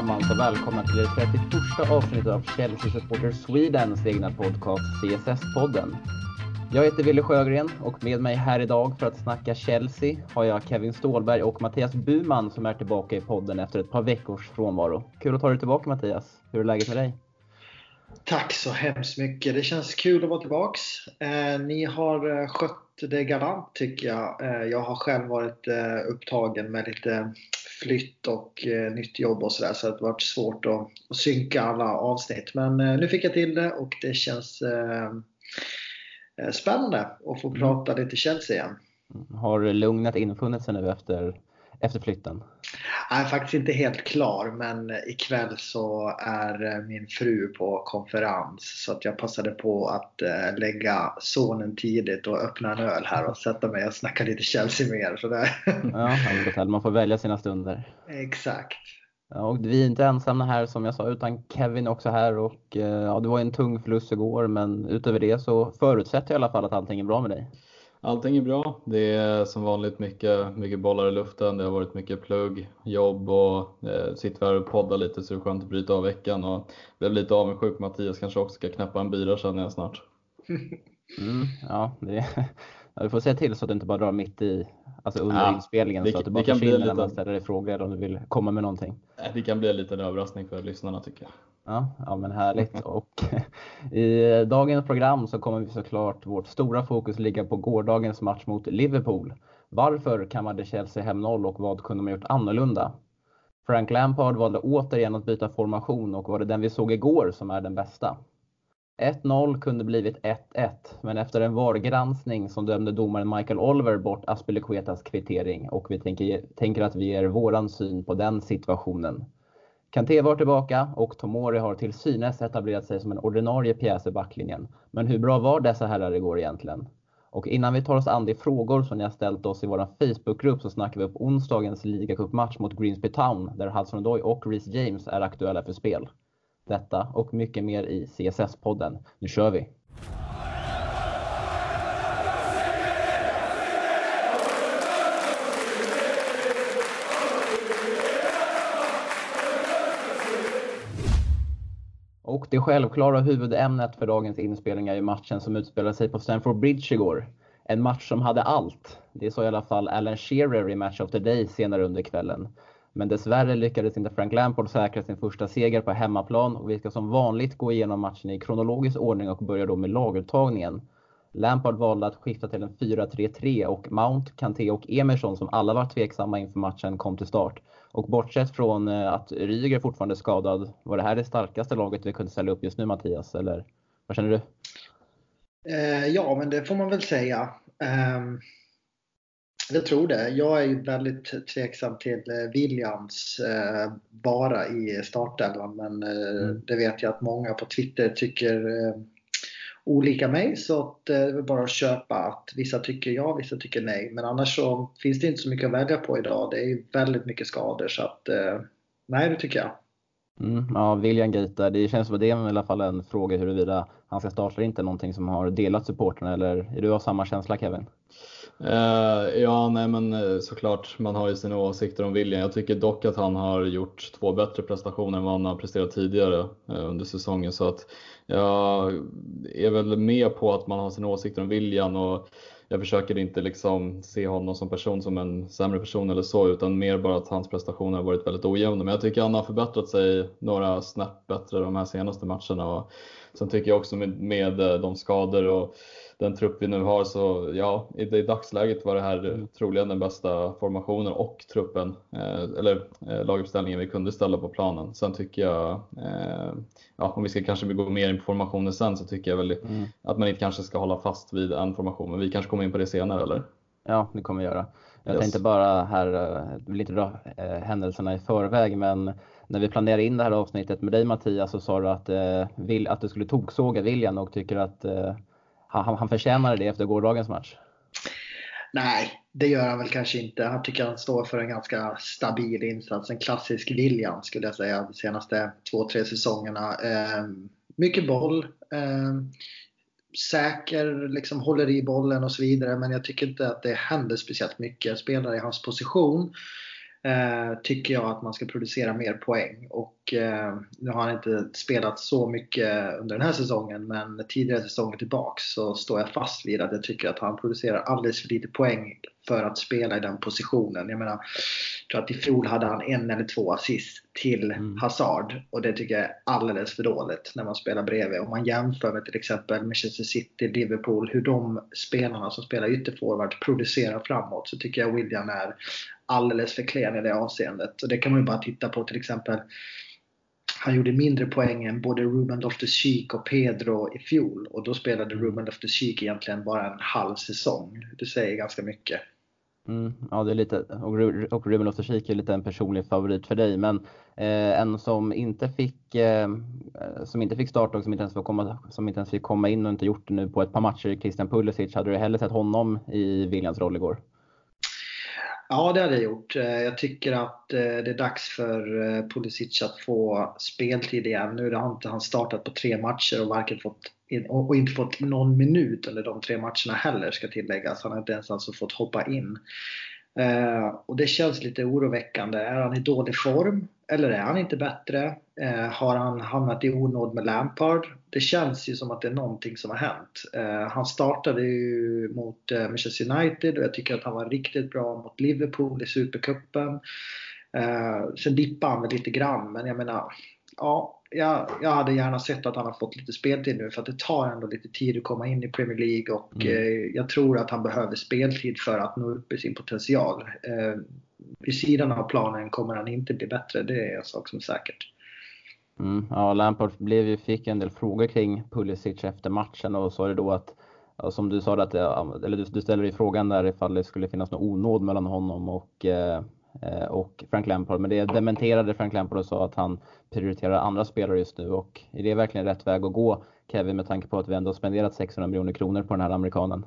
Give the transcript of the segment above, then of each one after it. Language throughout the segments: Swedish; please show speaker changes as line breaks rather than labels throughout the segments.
Allesammans och välkomna till det 31 avsnittet av Chelsea Supporter Swedens egna podcast CSS-podden. Jag heter Wille Sjögren och med mig här idag för att snacka Chelsea har jag Kevin Ståhlberg och Mattias Buman som är tillbaka i podden efter ett par veckors frånvaro. Kul att ha dig tillbaka Mattias. Hur är läget med dig?
Tack så hemskt mycket. Det känns kul att vara tillbaks. Eh, ni har eh, skött det galant tycker jag. Eh, jag har själv varit eh, upptagen med lite flytt och eh, nytt jobb och sådär så det har varit svårt att, att synka alla avsnitt. Men eh, nu fick jag till det och det känns eh, spännande att få mm. prata lite Chelsea igen.
Har lugnet infunnit sig nu efter, efter flytten?
Jag är faktiskt inte helt klar men ikväll så är min fru på konferens så att jag passade på att lägga sonen tidigt och öppna en öl här och sätta mig och snacka lite Chelsea er. Så
Ja, man får välja sina stunder.
Exakt.
Ja, och vi är inte ensamma här som jag sa utan Kevin också här och ja, det var en tung förlust igår men utöver det så förutsätter jag i alla fall att allting är bra med dig.
Allting är bra. Det är som vanligt mycket, mycket bollar i luften. Det har varit mycket plugg, jobb och eh, sitter här och poddar lite så det är skönt att bryta av veckan. Och blev lite avundsjuk. Mattias kanske också ska knäppa en bira känner jag snart.
Mm, ja, det, ja, vi får se till så att du inte bara drar mitt i, alltså under ja, inspelningen det, så att du bara försvinner när man ställer dig frågor eller om du vill komma med någonting.
Det kan bli en liten överraskning för lyssnarna tycker jag.
Ja, ja men härligt. Och i dagens program så kommer vi såklart vårt stora fokus ligga på gårdagens match mot Liverpool. Varför kammade Chelsea hem noll och vad kunde man gjort annorlunda? Frank Lampard valde återigen att byta formation och var det den vi såg igår som är den bästa? 1-0 kunde blivit 1-1, men efter en VAR-granskning som dömde domaren Michael Oliver bort Aspelekuetas kvittering och vi tänker, tänker att vi ger våran syn på den situationen. Kanté var tillbaka och Tomori har till synes etablerat sig som en ordinarie pjäs i backlinjen. Men hur bra var dessa herrar igår egentligen? Och innan vi tar oss an de frågor som ni har ställt oss i vår Facebookgrupp så snackar vi upp onsdagens ligacupmatch mot Greensby Town där Hudson Odoi och Reece James är aktuella för spel. Detta och mycket mer i CSS-podden. Nu kör vi! Och det självklara huvudämnet för dagens inspelning är ju matchen som utspelade sig på Stamford Bridge igår. En match som hade allt. Det sa i alla fall Alan Shearer i Match of the Day senare under kvällen. Men dessvärre lyckades inte Frank Lampard säkra sin första seger på hemmaplan och vi ska som vanligt gå igenom matchen i kronologisk ordning och börja då med laguttagningen. Lampard valde att skifta till en 4-3-3 och Mount, Kanté och Emerson som alla var tveksamma inför matchen kom till start. Och bortsett från eh, att Ryger fortfarande är skadad, var det här det starkaste laget vi kunde ställa upp just nu Mattias? Eller vad känner du?
Eh, ja, men det får man väl säga. Eh, jag tror det. Jag är ju väldigt tveksam till eh, Williams eh, bara i startelvan, men eh, mm. det vet jag att många på Twitter tycker olika mig. Så att, eh, det är bara att köpa att vissa tycker ja, vissa tycker nej. Men annars så finns det inte så mycket att välja på idag. Det är väldigt mycket skador så att eh, nej, det tycker jag.
Mm, ja, William Gate det känns som att det är i alla fall en fråga huruvida han ska starta eller inte, någonting som har delat supporterna eller är du av samma känsla Kevin?
Uh, ja, nej men eh, såklart, man har ju sina åsikter om William. Jag tycker dock att han har gjort två bättre prestationer än vad han har presterat tidigare uh, under säsongen. Så att jag är väl med på att man har sina åsikter om William och jag försöker inte liksom se honom som person som en sämre person eller så, utan mer bara att hans prestationer har varit väldigt ojämna. Men jag tycker han har förbättrat sig några snäpp bättre de här senaste matcherna. Och sen tycker jag också med, med de skador och den trupp vi nu har så ja, i, i dagsläget var det här mm. troligen den bästa formationen och truppen, eh, eller eh, laguppställningen vi kunde ställa på planen. Sen tycker jag, eh, ja, om vi ska kanske gå mer in på formationen sen så tycker jag väl mm. att man inte kanske ska hålla fast vid en formation, men vi kanske kommer in på det senare eller?
Ja, det kommer vi göra. Jag yes. tänkte bara här, eh, vill inte dra eh, händelserna i förväg, men när vi planerade in det här avsnittet med dig Mattias så sa du att, eh, vill, att du skulle toksåga William och tycker att eh, han, han förtjänade det efter gårdagens match?
Nej, det gör han väl kanske inte. Han tycker han står för en ganska stabil insats. En klassisk William skulle jag säga de senaste två, tre säsongerna. Eh, mycket boll. Eh, säker, liksom håller i bollen och så vidare. Men jag tycker inte att det händer speciellt mycket. Spelare i hans position. Eh, tycker jag att man ska producera mer poäng. Och eh, nu har han inte spelat så mycket under den här säsongen, men tidigare säsonger tillbaks så står jag fast vid att jag tycker att han producerar alldeles för lite poäng för att spela i den positionen. Jag menar, jag tror att i fjol hade han en eller två assist till mm. Hazard och det tycker jag är alldeles för dåligt när man spelar bredvid. Om man jämför med till exempel Manchester City, Liverpool, hur de spelarna som spelar ytterforward producerar framåt så tycker jag William är alldeles för klen i det avseendet. Och det kan man ju bara titta på till exempel han gjorde mindre poäng än både Ruben Loftus-Cheek och Pedro i fjol och då spelade mm. Ruben Loftus-Cheek egentligen bara en halv säsong. Det säger ganska mycket.
Mm, ja, det är lite, och Ruben Loftus-Cheek är lite en personlig favorit för dig, men eh, en som inte fick eh, som inte fick starta och som inte, ens fick komma, som inte ens fick komma in och inte gjort det nu på ett par matcher, Christian Pulisic, hade du hellre sett honom i Williams roll igår?
Ja, det hade jag gjort. Eh, jag tycker att eh, det är dags för eh, Pulisic att få speltid igen. Nu har inte han startat på tre matcher och varken fått och inte fått någon minut under de tre matcherna heller ska tilläggas. Han har inte ens alltså fått hoppa in. Eh, och det känns lite oroväckande. Är han i dålig form? Eller är han inte bättre? Eh, har han hamnat i onåd med Lampard? Det känns ju som att det är någonting som har hänt. Eh, han startade ju mot Manchester United och jag tycker att han var riktigt bra mot Liverpool i Supercupen. Sen dippade han väl lite grann, men jag menar, ja, jag, jag hade gärna sett att han har fått lite speltid nu för att det tar ändå lite tid att komma in i Premier League och mm. eh, jag tror att han behöver speltid för att nå upp i sin potential. Eh, vid sidan av planen kommer han inte bli bättre, det är en sak som är säkert.
Mm, ja, Lampard blev ju, fick en del frågor kring Pulisic efter matchen och sa det då att, som du sa, att, eller du, ställer i frågan där ifall det skulle finnas någon onåd mellan honom och, eh, Eh, och Frank Lampard. Men det dementerade Frank Lampard och sa att han prioriterar andra spelare just nu och är det verkligen rätt väg att gå Kevin med tanke på att vi ändå spenderat 600 miljoner kronor på den här amerikanen?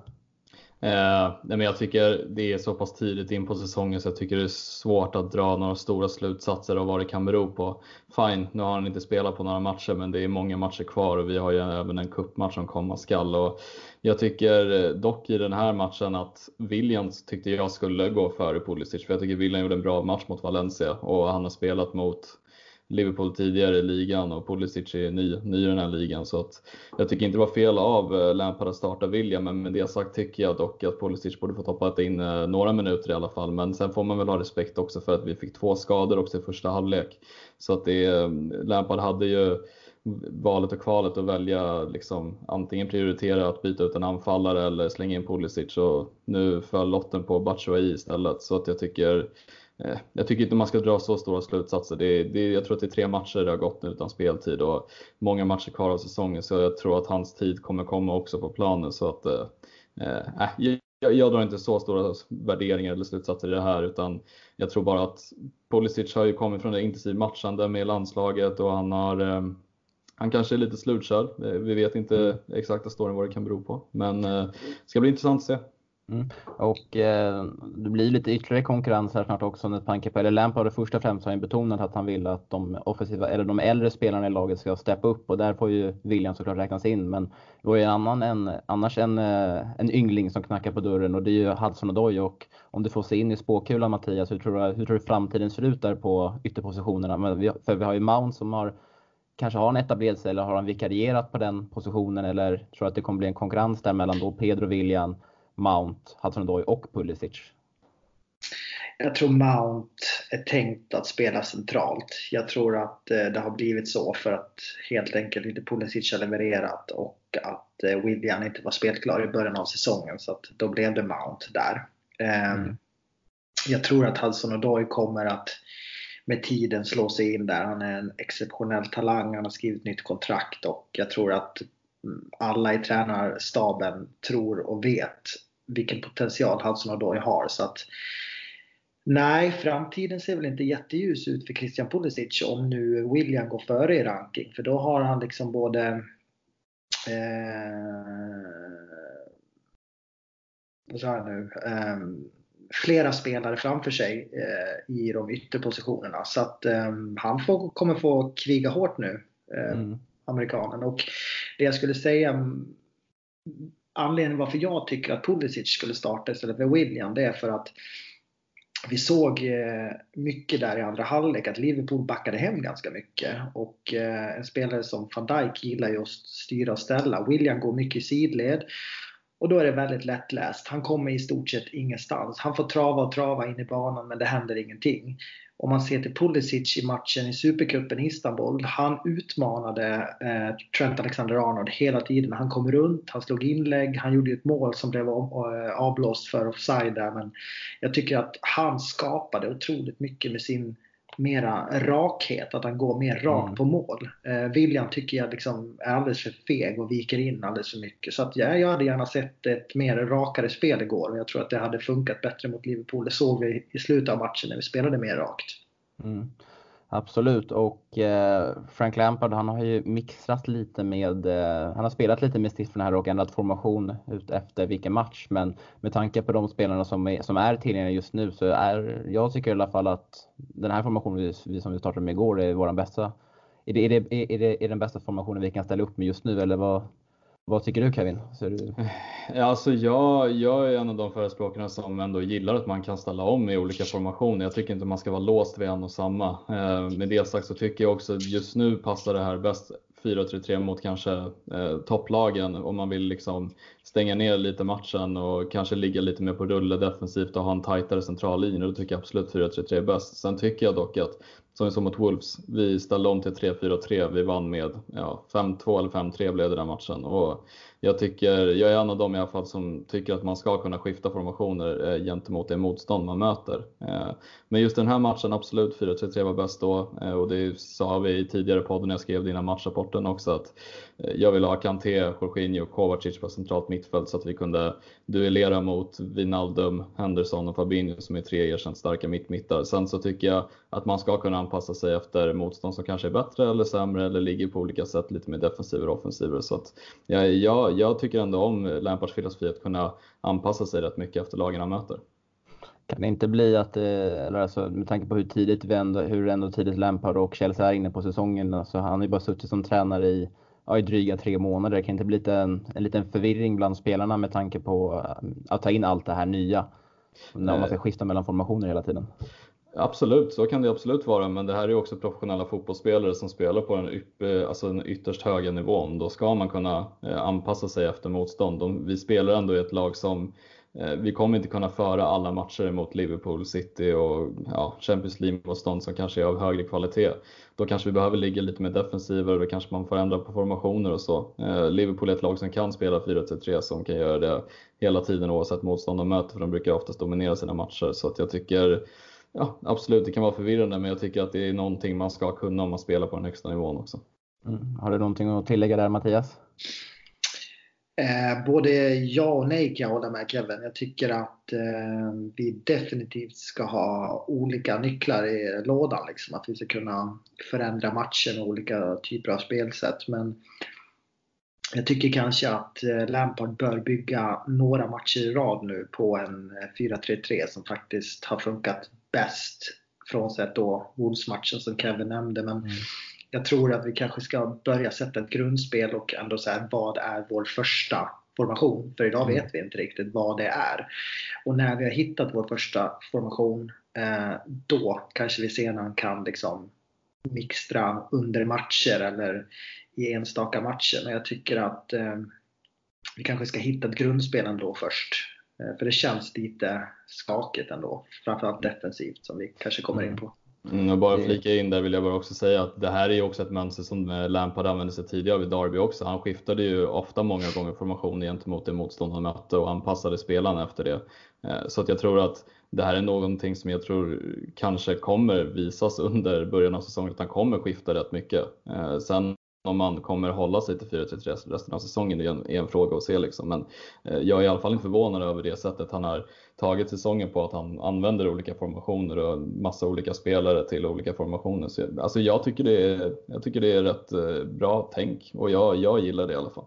Eh, men jag tycker det är så pass tidigt in på säsongen så jag tycker det är svårt att dra några stora slutsatser av vad det kan bero på. Fine, nu har han inte spelat på några matcher men det är många matcher kvar och vi har ju även en cupmatch som komma skall. Och jag tycker eh, dock i den här matchen att Williams tyckte jag skulle gå före Pulisic för jag tycker William gjorde en bra match mot Valencia och han har spelat mot Liverpool tidigare i ligan och Pulisic är ny, ny i den här ligan. Så att jag tycker inte det var fel av eh, Lampard att starta William, men med det sagt tycker jag dock att Pulisic borde få hoppat in eh, några minuter i alla fall. Men sen får man väl ha respekt också för att vi fick två skador också i första halvlek. Så att det, eh, Lampard hade ju valet och kvalet att välja liksom, antingen prioritera att byta ut en anfallare eller slänga in Pulisic och nu föll lotten på Batshuayi istället. Så att jag tycker jag tycker inte man ska dra så stora slutsatser. Det det jag tror att det är tre matcher det har gått nu utan speltid och många matcher kvar av säsongen så jag tror att hans tid kommer komma också på planen. Så att, eh, eh jag, jag drar inte så stora värderingar eller slutsatser i det här utan jag tror bara att Pulisic har ju kommit från det intensiv matchande med landslaget och han har eh, han kanske är lite slutkörd. Vi vet inte mm. exakta storyn vad det kan bero på. Men det ska bli intressant att se.
Mm. Och eh, det blir lite ytterligare konkurrens här snart också med tanke på, eller Lampard först och främst har han betonat att han vill att de offensiva, eller de äldre spelarna i laget ska steppa upp och där får ju William såklart räknas in. Men det var ju en annan, en, annars en, eh, en yngling som knackar på dörren och det är ju Hudson Odoi och om du får se in i spåkulan Mattias, hur tror du, hur tror du framtiden ser ut där på ytterpositionerna? Men vi, för vi har ju Mount som har kanske har han etablerat sig eller har han vikarierat på den positionen eller tror du att det kommer bli en konkurrens där mellan då Pedro William Mount, Hudson-Odoi och Pulisic?
Jag tror Mount är tänkt att spela centralt. Jag tror att eh, det har blivit så för att helt enkelt inte Pulisic har levererat och att eh, William inte var spelklar i början av säsongen. Så att då blev det Mount där. Ehm, mm. Jag tror att Hudson Odoi kommer att med tiden slå sig in där. Han är en exceptionell talang, han har skrivit nytt kontrakt och jag tror att alla i tränarstaben tror och vet vilken potential Hudson Odoi har. Så att, nej, framtiden ser väl inte jätteljus ut för Christian Pulisic om nu William går före i ranking. För då har han liksom både eh, vad sa jag nu? Eh, flera spelare framför sig eh, i de ytterpositionerna. Så att eh, han får, kommer få kriga hårt nu. Eh, mm amerikanen. Och det jag skulle säga mm, Anledningen varför jag tycker att Pulisic skulle starta istället för William, det är för att vi såg eh, mycket där i andra halvlek att Liverpool backade hem ganska mycket. Och eh, en spelare som van Dijk gillar ju att styra och ställa. William går mycket i sidled. Och då är det väldigt lättläst. Han kommer i stort sett ingenstans. Han får trava och trava in i banan men det händer ingenting. Om man ser till Pulisic i matchen i Supercupen i Istanbul. Han utmanade eh, Trent Alexander-Arnold hela tiden. Han kom runt, han slog inlägg, han gjorde ett mål som blev eh, avblåst för offside där. Men jag tycker att han skapade otroligt mycket med sin mera rakhet, att han går mer rakt mm. på mål. Eh, William tycker jag liksom är alldeles för feg och viker in alldeles för mycket. Så att, ja, jag hade gärna sett ett mer rakare spel igår och jag tror att det hade funkat bättre mot Liverpool. Det såg vi i slutet av matchen när vi spelade mer rakt. Mm.
Absolut och eh, Frank Lampard han har ju mixat lite med, eh, han har spelat lite med Stiffen här och ändrat formation ut efter vilken match. Men med tanke på de spelarna som är, som är tillgängliga just nu så är, jag tycker i alla fall att den här formationen vi, som vi startade med igår är vår bästa. Är det, är, det, är, det, är den bästa formationen vi kan ställa upp med just nu eller vad, vad tycker du Kevin? Du...
Ja, eh, alltså jag, jag är en av de förespråkarna som ändå gillar att man kan ställa om i olika formationer. Jag tycker inte man ska vara låst vid en och samma. Eh, med det sagt så tycker jag också just nu passar det här bäst 4-3-3 mot kanske eh, topplagen om man vill liksom stänga ner lite matchen och kanske ligga lite mer på rulle defensivt och ha en tajtare central linje. Då tycker jag absolut 4-3-3 är bäst. Sen tycker jag dock att som vi såg mot Wolves. Vi ställde om till 3-4-3. Vi vann med ja, 5-2 eller 5-3 blev det den matchen. Och jag, tycker, jag är en av dem i alla fall som tycker att man ska kunna skifta formationer eh, gentemot det motstånd man möter. Eh, men just den här matchen, absolut 4-3-3 var bäst då. Eh, och det sa vi i tidigare podden när jag skrev dina matchrapporten också att Eh, jag vill ha Kanté, Jorginho och Kovacic på centralt mittfält så att vi kunde duellera mot Wijnaldum, Henderson och Fabinho som är tre erkänt starka mittmittar. Sen så tycker jag att man ska kunna anpassa sig efter motstånd som kanske är bättre eller sämre eller ligger på olika sätt lite mer defensiver och offensiver. Så att jag, jag, jag tycker ändå om Lampards filosofi att kunna anpassa sig rätt mycket efter lagen han möter.
Kan det inte bli att, eh, eller alltså, med tanke på hur tidigt vi ändå, hur ändå tidigt Lampard och Chelsea är inne på säsongen, alltså, han har ju bara suttit som tränare i, ja, i dryga tre månader. Det kan inte bli en, en liten förvirring bland spelarna med tanke på eh, att ta in allt det här nya? När man ska skifta mellan formationer hela tiden.
Absolut, så kan det absolut vara, men det här är också professionella fotbollsspelare som spelar på den, yp, alltså den ytterst höga nivån. Då ska man kunna eh, anpassa sig efter motstånd. Vi spelar ändå i ett lag som eh, Eh, vi kommer inte kunna föra alla matcher mot Liverpool, City och ja, Champions League-motstånd som kanske är av högre kvalitet. Då kanske vi behöver ligga lite mer defensivare och då kanske man får ändra på formationer och så. Eh, Liverpool är ett lag som kan spela 4-3-3 som kan göra det hela tiden oavsett motstånd de möter för de brukar oftast dominera sina matcher. Så att jag tycker ja, absolut, det kan vara förvirrande, men jag tycker att det är någonting man ska kunna om man spelar på den högsta nivån också.
Mm. Har du någonting att tillägga där Mattias?
Eh, både ja och nej kan jag hålla med Kevin. Jag tycker att eh, vi definitivt ska ha olika nycklar i lådan. Liksom. Att vi ska kunna förändra matchen och olika typer av spelsätt. Men jag tycker kanske att eh, Lampard bör bygga några matcher i rad nu på en eh, 4-3-3 som faktiskt har funkat bäst. Frånsett då Wolves-matchen som Kevin nämnde. Men mm jag tror att vi kanske ska börja sätta ett grundspel och ändå säga vad är vår första formation? För idag mm. vet vi inte riktigt vad det är. Och när vi har hittat vår första formation, eh, då kanske vi sedan kan liksom mixtra under matcher eller i enstaka matcher. Men jag tycker att eh, vi kanske ska hitta ett grundspel ändå först. Eh, för det känns lite skakigt ändå. Framförallt defensivt som vi kanske kommer in på.
Mm, och bara flika in där vill jag bara också säga att det här är ju också ett mönster som eh, Lampard använde sig tidigare vid Derby också. Han skiftade ju ofta många gånger formation gentemot det motstånd han mötte och anpassade spelarna efter det. Eh, så att jag tror att det här är någonting som jag tror kanske kommer visas under början av säsongen, att han kommer skifta rätt mycket. Sen om man kommer hålla sig till 4-3-3 resten av säsongen är en, är en fråga att se. Liksom. Men eh, jag är i alla fall inte förvånad över det sättet han har tagit säsongen på, att han använder olika formationer och massa olika spelare till olika formationer. Så, alltså jag, tycker det är, jag tycker det är rätt eh, bra tänk och jag, jag gillar det i alla fall.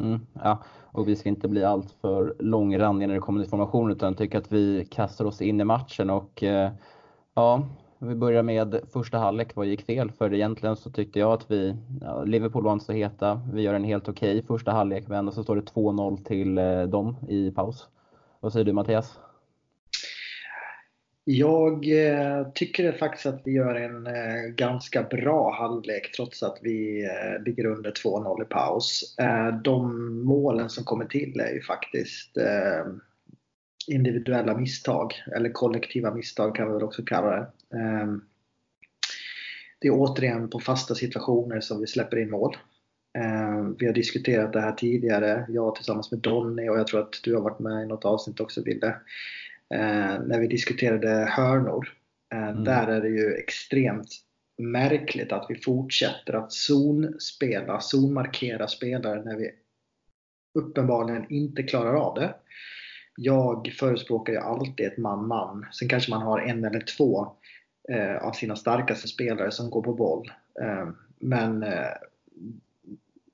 Mm, ja, och vi ska inte bli alltför långrandiga när det kommer till formation utan jag tycker att vi kastar oss in i matchen och eh, ja, vi börjar med första halvlek, vad gick fel? För egentligen så tyckte jag att vi, ja, Liverpool var inte så heta, vi gör en helt okej okay första halvlek, men så står det 2-0 till eh, dem i paus. Vad säger du Mattias?
Jag eh, tycker faktiskt att vi gör en eh, ganska bra halvlek trots att vi eh, ligger under 2-0 i paus. De målen som kommer till är ju faktiskt individuella misstag, eller kollektiva misstag kan vi väl också kalla det. Det är återigen på fasta situationer som vi släpper in mål. Vi har diskuterat det här tidigare, jag tillsammans med Donny och jag tror att du har varit med i något avsnitt också Wille eh, när vi diskuterade hörnor. Mm. Där är det ju extremt märkligt att vi fortsätter att zonspela, zonmarkera spelare när vi uppenbarligen inte klarar av det. Jag förespråkar ju alltid ett man-man. Sen kanske man har en eller två Eh, av sina starkaste spelare som går på boll. Eh, men eh,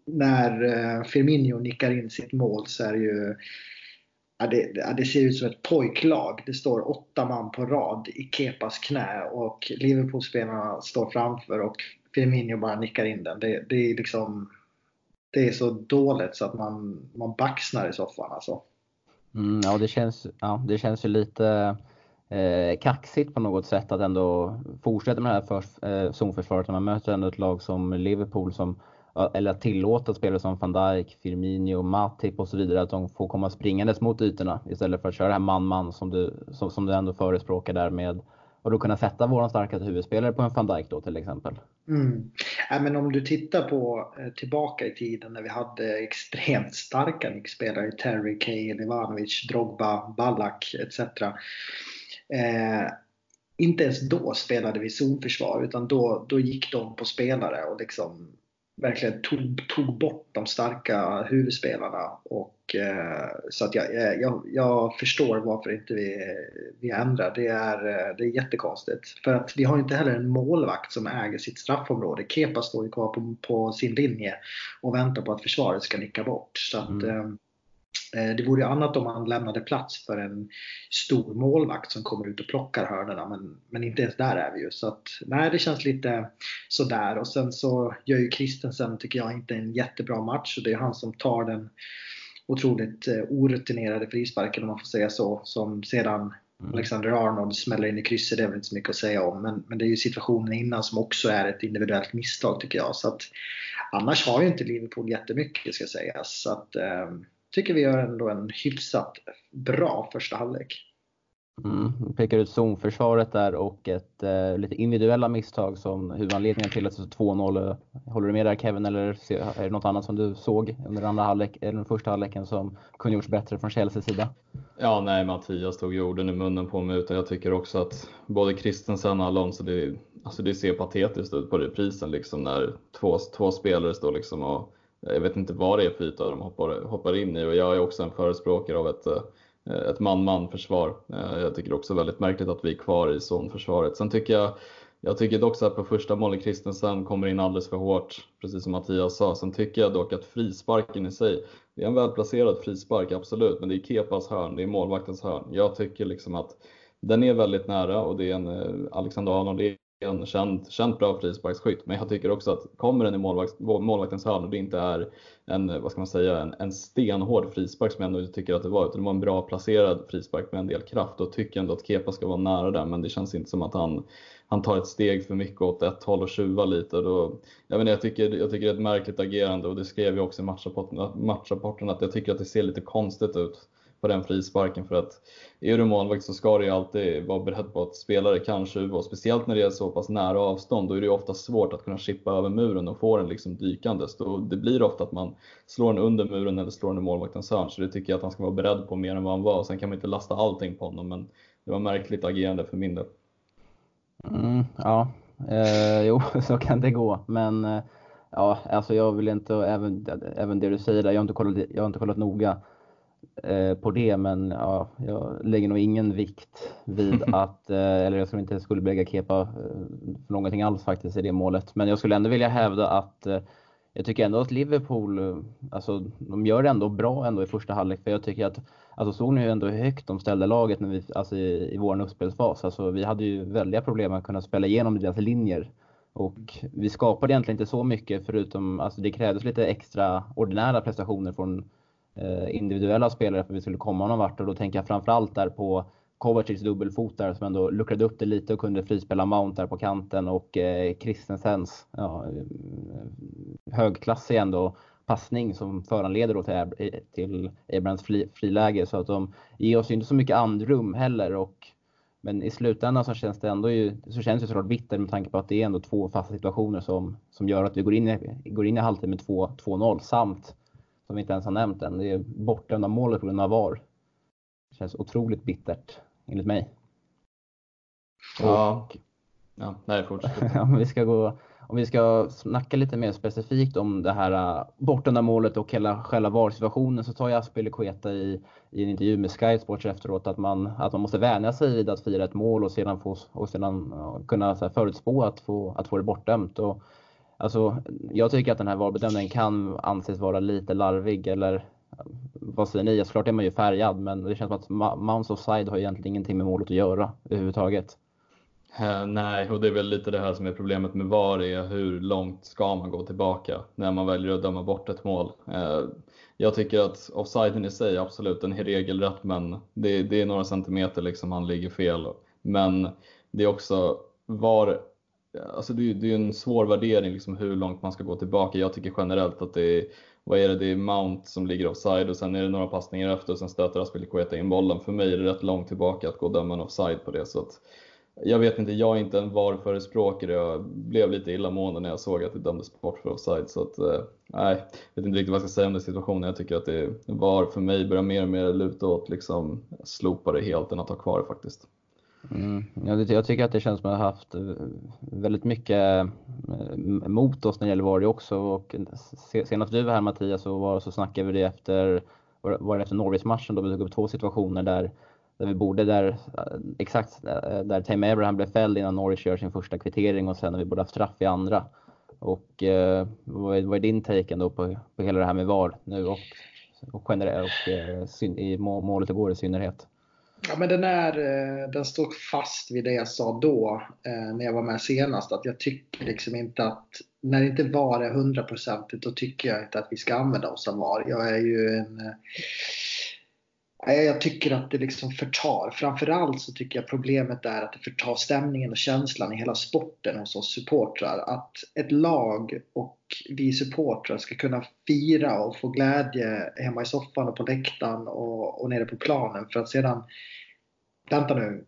när eh, Firmino nickar in sitt mål så är det ju Ja, det, det, ser ut som ett pojklag. Det står åtta man på rad i Kepas knä och Liverpool-spelarna står framför och Firmino bara nickar in den. Det, det, är liksom det är så dåligt så att man, man baxnar i soffan alltså.
Mm, ja, det känns, ja, det känns ju lite eh, kaxigt på något sätt att ändå fortsätta med det här för, eh, zonförsvaret när man möter ändå ett lag som Liverpool som eller att tillåta spelare som van Dijk, Firmino, Matip och så vidare att de får komma springandes mot ytorna istället för att köra det här man-man som du, som, som du ändå förespråkar där med och då kunna sätta vår starkaste huvudspelare på en van Dijk då till exempel.
Mm. Ja, men om du tittar på eh, tillbaka i tiden när vi hade extremt starka nickspelare, Terry, Kane, Ivanovic, Drogba, Ballack etc. Eh, inte ens då spelade vi zonförsvar utan då, då gick de på spelare och liksom verkligen tog, tog bort de starka huvudspelarna. Och, eh, så att jag, eh, jag, jag, förstår varför inte vi, vi ändrar. Det är, eh, det är jättekonstigt. För att vi har inte heller en målvakt som äger sitt straffområde. Kepa står ju kvar på, på sin linje och väntar på att försvaret ska nicka bort. Så att, mm. Eh, det vore ju annat om man lämnade plats för en stor målvakt som kommer ut och plockar hörnorna men, men inte ens där är vi ju. Så att, nej, det känns lite sådär. Och sen så gör ju Christensen, tycker jag, inte en jättebra match. Och det är han som tar den otroligt eh, orutinerade frisparken om man får säga så. Som sedan mm. Alexander Arnold smäller in i krysset, det är väl inte så mycket att säga om. Men, men det är ju situationen innan som också är ett individuellt misstag tycker jag. Så att, annars har ju inte Liverpool jättemycket ska sägas. Så att, eh, tycker vi gör ändå en hyfsat bra första halvlek.
Mm, pekar ut zonförsvaret där och ett eh, lite individuella misstag som huvudanledningen till att det 2-0. Håller du med där Kevin eller är det något annat som du såg under andra halvlek, eller den första halvleken som kunde gjorts bättre från Chelseas sida?
Ja, nej, Mattias tog ju orden i munnen på mig utan jag tycker också att både Christensen och Alonso, det, alltså det ser patetiskt ut på reprisen liksom när två, två spelare står liksom och jag vet inte vad det är för yta de hoppar, hoppar in i och jag är också en förespråkare av ett, eh, ett man-man försvar. Eh, jag tycker också väldigt märkligt att vi är kvar i zonförsvaret. Sen tycker jag jag tycker dock att på första målet Christensen kommer in alldeles för hårt, precis som Mattias sa. Sen tycker jag dock att frisparken i sig, det är en välplacerad frispark, absolut, men det är Kepas hörn, det är målvaktens hörn. Jag tycker liksom att den är väldigt nära och det är en eh, Alexander Arnold en känt, känt bra frisparksskytt, men jag tycker också att kommer den i målvakt, målvaktens hörn och det inte är en, vad ska man säga, en, en stenhård frispark som jag ändå tycker att det var, utan det var en bra placerad frispark med en del kraft, då tycker jag ändå att Kepa ska vara nära där, men det känns inte som att han, han tar ett steg för mycket åt ett håll och tjuvar lite. Då, jag, menar, jag, tycker, jag tycker det är ett märkligt agerande och det skrev jag också i matchrapporten, matchrapporten att jag tycker att det ser lite konstigt ut på den frisparken för att är du målvakt så ska du ju alltid vara beredd på att spelare kan tjuva och speciellt när det är så pass nära avstånd då är det ju ofta svårt att kunna chippa över muren och få den liksom dykandes. Då det blir ofta att man slår den under muren eller slår den i målvaktens hörn så det tycker jag att han ska vara beredd på mer än vad han var. Sen kan man inte lasta allting på honom men det var märkligt agerande för min del.
Mm, ja, eh, jo så kan det gå men eh, ja, alltså jag vill inte, även, även det du säger där, jag har inte kollat, jag har inte kollat noga på det, men ja, jag lägger nog ingen vikt vid att, eh, eller jag tror inte jag skulle lägga Kepa eh, för någonting alls faktiskt i det målet. Men jag skulle ändå vilja hävda att jag tycker ändå att Liverpool, alltså de gör det ändå bra ändå i första halvlek. För jag tycker att, alltså såg ni ju ändå hur högt de ställde laget när vi, alltså i, i vår uppspelsfas. Alltså vi hade ju väldiga problem att kunna spela igenom deras linjer. Och vi skapade egentligen inte så mycket förutom, alltså det krävdes lite extra ordinära prestationer från Eh, Eh, individuella spelare för att vi skulle komma någon vart. Och då tänker jag framförallt där på Kovacics dubbelfot där som ändå luckrade upp det lite och kunde frispela Mount där på kanten och eh, Christensens ja, eh, högklassig ändå passning som föranleder då till, eh, till Abrahams fri, friläge. Så att de ger oss ju inte så mycket andrum heller och men i slutändan så känns det ändå ju, så känns det såklart bitter med tanke på att det är ändå två fasta situationer som, som gör att vi går in i, går in i halvtid med 2-0 samt, som vi inte ens har nämnt än, det är bortdömda målet på grund av VAR. Det känns otroligt bittert, enligt mig.
Ja, ja nej
om vi ska gå om vi ska snacka lite mer specifikt om det här äh, bortdömda målet och hela själva VAR-situationen så tar ju Aspelekueta i, i en intervju med Sky Sports efteråt att man, att man måste vänja sig vid att fira ett mål och sedan, få, och sedan kunna så här, förutspå att få, att få det bortdömt. Och, alltså, jag tycker att den här valbedömningen kan anses vara lite larvig eller vad säger ni? Alltså, Såklart är man ju färgad men det känns som att Mounts offside har egentligen ingenting med målet att göra överhuvudtaget.
Eh, nej, och det är väl lite det här som är problemet med VAR, är hur långt ska man gå tillbaka när man väljer att döma bort ett mål? Eh, jag tycker att offsiden i sig, absolut, den är regelrätt, men det, det är några centimeter liksom han ligger fel. Men det är också VAR, Eh, alltså det, det är en svår värdering liksom hur långt man ska gå tillbaka. Jag tycker generellt att det är vad är det, det är Mount som ligger offside och sen är det några passningar efter och sen stöter Aspelikueta in bollen. För mig är det rätt långt tillbaka att gå och döma en offside på det. Så att jag vet inte, jag är inte en VAR-förespråkare. Jag blev lite illamående när jag såg att det dömdes bort för offside. Så att, eh, nej, jag vet inte riktigt vad jag ska säga om den situationen. Jag tycker att det VAR för mig börjar mer och mer luta åt liksom slopa det helt än att ha kvar det faktiskt.
Mm. Jag, tycker att det känns som att vi har haft eh, väldigt mycket eh, mot oss när det gäller VAR också. Och senast du var här Mattias så, var, så snackade vi det efter, var det efter Norwich-matchen då vi tog upp två situationer där där vi borde, där, eh, exakt där Tame Abraham blev fälld innan Norwich gör sin första kvittering och sen när vi borde haft straff i andra. Och eh, vad, är, vad är din take ändå på, på hela det här med VAR nu och, och generellt och eh, i målet igår i synnerhet?
Ja, men den, är, eh, den står fast vid det jag sa då eh, när jag var med senast. Att jag tycker liksom inte att när det inte VAR är hundraprocentigt då tycker jag inte att vi ska använda oss av VAR. Jag är ju en eh, jag tycker att det liksom förtar. Framförallt så tycker jag problemet är att det förtar stämningen och känslan i hela sporten hos oss supportrar. Att ett lag och vi supportrar ska kunna fira och få glädje hemma i soffan och på läktaren och, och nere på planen för att sedan Vänta nu,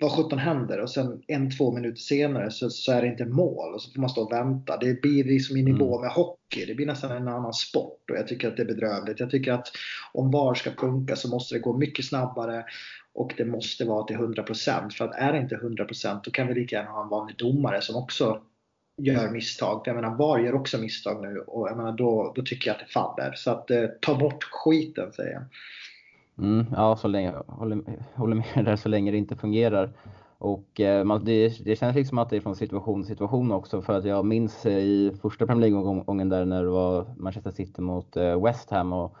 vad sjutton händer? Och sen en, två minuter senare så, så, är det inte mål och så får man stå och vänta. Det blir liksom i nivå mm. med hockey. Det blir nästan en annan sport och jag tycker att det är bedrövligt. Jag tycker att om VAR ska funka så måste det gå mycket snabbare och det måste vara till 100%. För att är det inte 100% då kan vi lika gärna ha en vanlig domare som också gör misstag. Jag menar VAR gör också misstag nu och jag menar, då, då tycker jag att det faller. Så att eh, ta bort skiten säger jag.
Mm, ja, så länge, håller, håller med där så länge det inte fungerar. Och eh, man, det, det känns liksom att det är från situation till situation också för att jag minns eh, i första Premier League-omgången där när det var Manchester City mot eh, West Ham och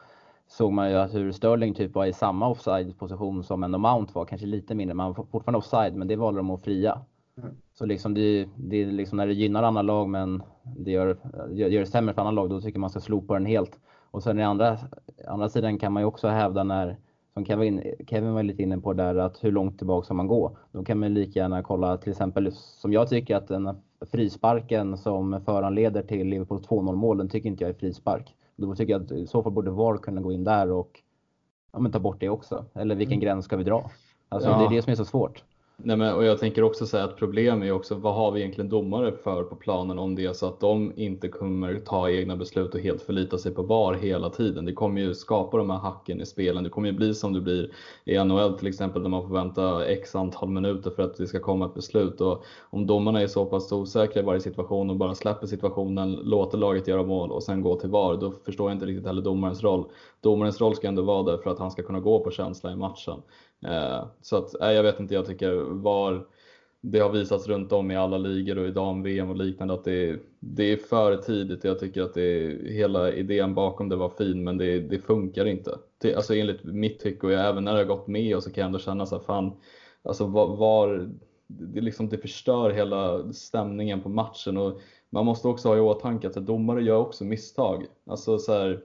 såg man ju att hur Sterling typ var i samma offside-position som en Mount var, kanske lite mindre, man var fortfarande offside men det valde de att fria. Mm. Så liksom det, det är liksom när det gynnar andra lag men det gör, gör, gör det sämre för andra lag, då tycker man ska slopa den helt. Och sen i andra, andra sidan kan man ju också hävda när som Kevin, Kevin var lite inne på där, att hur långt tillbaka ska man gå? Då kan man lika gärna kolla till exempel som jag tycker att den frisparken som föranleder till Liverpools 2-0 mål, den tycker inte jag är frispark. Då tycker jag att i så fall borde VAR kunna gå in där och ja, ta bort det också. Eller vilken mm. gräns ska vi dra? Alltså ja. det är det som är så svårt.
Nej, men, och jag tänker också säga att problem är också vad har vi egentligen domare för på planen om det är så att de inte kommer ta egna beslut och helt förlita sig på VAR hela tiden. Det kommer ju skapa de här hacken i spelen. Det kommer ju bli som det blir i NHL till exempel där man får vänta x antal minuter för att det ska komma ett beslut. Och om domarna är så pass osäkra i varje situation och bara släpper situationen, låter laget göra mål och sen går till VAR, då förstår jag inte riktigt heller domarens roll. Domarens roll ska ändå vara där för att han ska kunna gå på känsla i matchen. Eh, så att, jag vet inte, jag tycker var det har visats runt om i alla ligor och i dam-VM och liknande att det är, det är för tidigt. Jag tycker att det hela idén bakom det var fin men det, det funkar inte. Det, alltså enligt mitt tycke och jag, även när det har gått med och så kan jag ändå känna så här, fan, alltså var, var det, liksom, det förstör hela stämningen på matchen och man måste också ha i åtanke att domare gör också misstag. Alltså så här,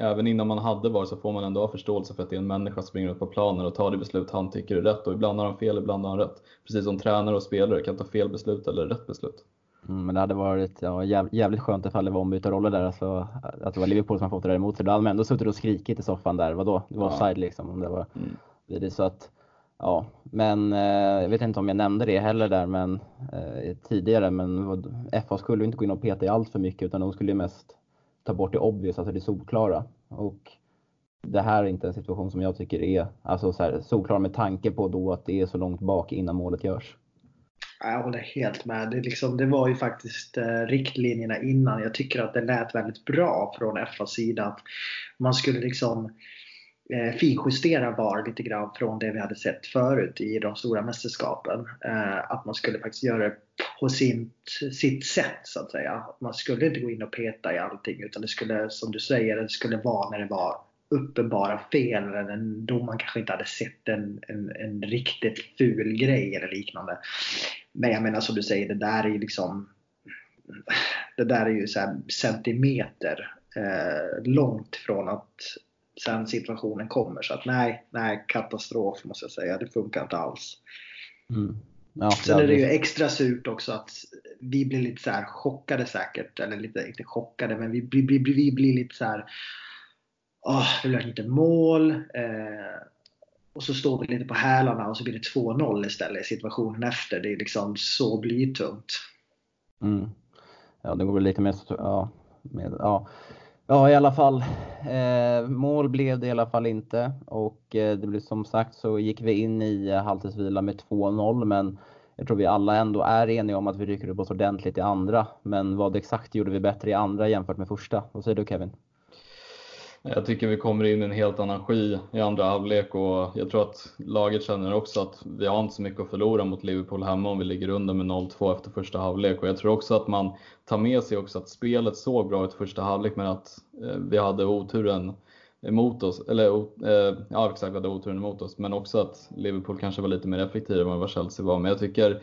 även innan man hade VAR så får man ändå ha förståelse för att det är en människa som springer ut på planen och tar det beslut han tycker är rätt och ibland har han fel, ibland har han rätt. Precis som tränare och spelare kan ta fel beslut eller rätt beslut.
Mm, men det hade varit ja, jävligt skönt ifall det var ombytta roller där, alltså, att det var Liverpool som fått det där emot sig. Då hade man ändå suttit och skrikit i soffan där. Vadå? Det var ja. offside liksom. Om det var mm. så att, ja, men eh, jag vet inte om jag nämnde det heller där men, eh, tidigare, men FA skulle inte gå in och peta i allt för mycket utan de skulle mest ta bort det obvious, alltså det solklara. Och det här är inte en situation som jag tycker är alltså så här, solklar med tanke på då att det är så långt bak innan målet görs.
Jag håller helt med. Det, liksom, det var ju faktiskt eh, riktlinjerna innan. Jag tycker att det lät väldigt bra från FAs sida. Att man skulle liksom eh, finjustera VAR lite grann från det vi hade sett förut i de stora mästerskapen. Eh, att man skulle faktiskt göra det på sin, sitt sätt så att säga. Man skulle inte gå in och peta i allting utan det skulle, som du säger, det skulle vara när det var uppenbara fel eller då man kanske inte hade sett en, en, en riktigt ful grej eller liknande. Men jag menar som du säger, det där är ju liksom det där är ju så centimeter eh, långt från att sen situationen kommer. Så att nej, nej, katastrof måste jag säga. Det funkar inte alls. Mm. Ja, Sen är det ju extra surt också att vi blir lite så chockade säkert. Eller lite, inte chockade, men vi, vi, vi, vi blir lite så här. Åh, det blev inte mål. Eh, och så står vi lite på hälarna och så blir det 2-0 istället i situationen efter. Det är liksom så blytungt.
Mm. Ja, det går väl lite mer så, ja, med, ja. Ja, i alla fall. Eh, mål blev det i alla fall inte och eh, det blev som sagt så gick vi in i eh, halvtidsvila med 2-0 men jag tror vi alla ändå är eniga om att vi rycker upp oss ordentligt i andra. Men vad exakt gjorde vi bättre i andra jämfört med första? Vad säger du Kevin?
Jag tycker vi kommer in i en helt annan energi i andra halvlek och jag tror att laget känner också att vi har inte så mycket att förlora mot Liverpool hemma om vi ligger under med 0-2 efter första halvlek och jag tror också att man tar med sig också att spelet såg bra ut första halvlek men att eh, vi hade oturen emot oss, eller eh, ja exakt, vi hade oturen emot oss, men också att Liverpool kanske var lite mer effektiva än vad Chelsea var. Men jag tycker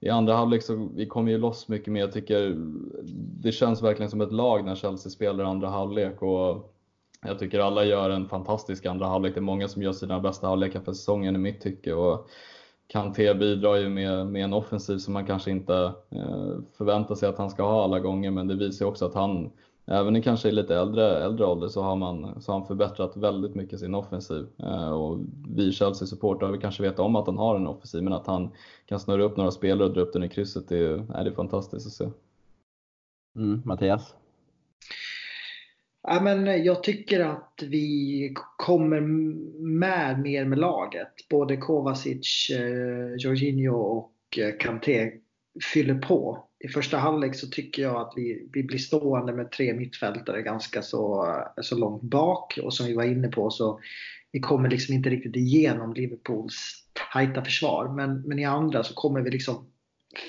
i andra halvlek så vi kom ju loss mycket mer. Jag tycker det känns verkligen som ett lag när Chelsea spelar andra halvlek och jag tycker alla gör en fantastisk andra halvlek. Det är många som gör sina bästa halvlekar för säsongen i mitt tycke. Och Kanté bidrar ju med, med en offensiv som man kanske inte eh, förväntar sig att han ska ha alla gånger, men det visar också att han, även i kanske lite äldre, äldre ålder, så har, man, så har han förbättrat väldigt mycket sin offensiv. Eh, och vi Chelsea-supportrar vi kanske vet om att han har en offensiv, men att han kan snurra upp några spelare och dra upp den i krysset, det är, är det fantastiskt att se.
Mm, Mattias?
Ja, men jag tycker att vi kommer med mer med laget. Både Kovacic, eh, Jorginho och eh, Kanté fyller på. I första halvlek så tycker jag att vi, vi blir stående med tre mittfältare ganska så, eh, så långt bak. Och som vi var inne på så vi kommer liksom inte riktigt igenom Liverpools tajta försvar. Men, men i andra så kommer vi liksom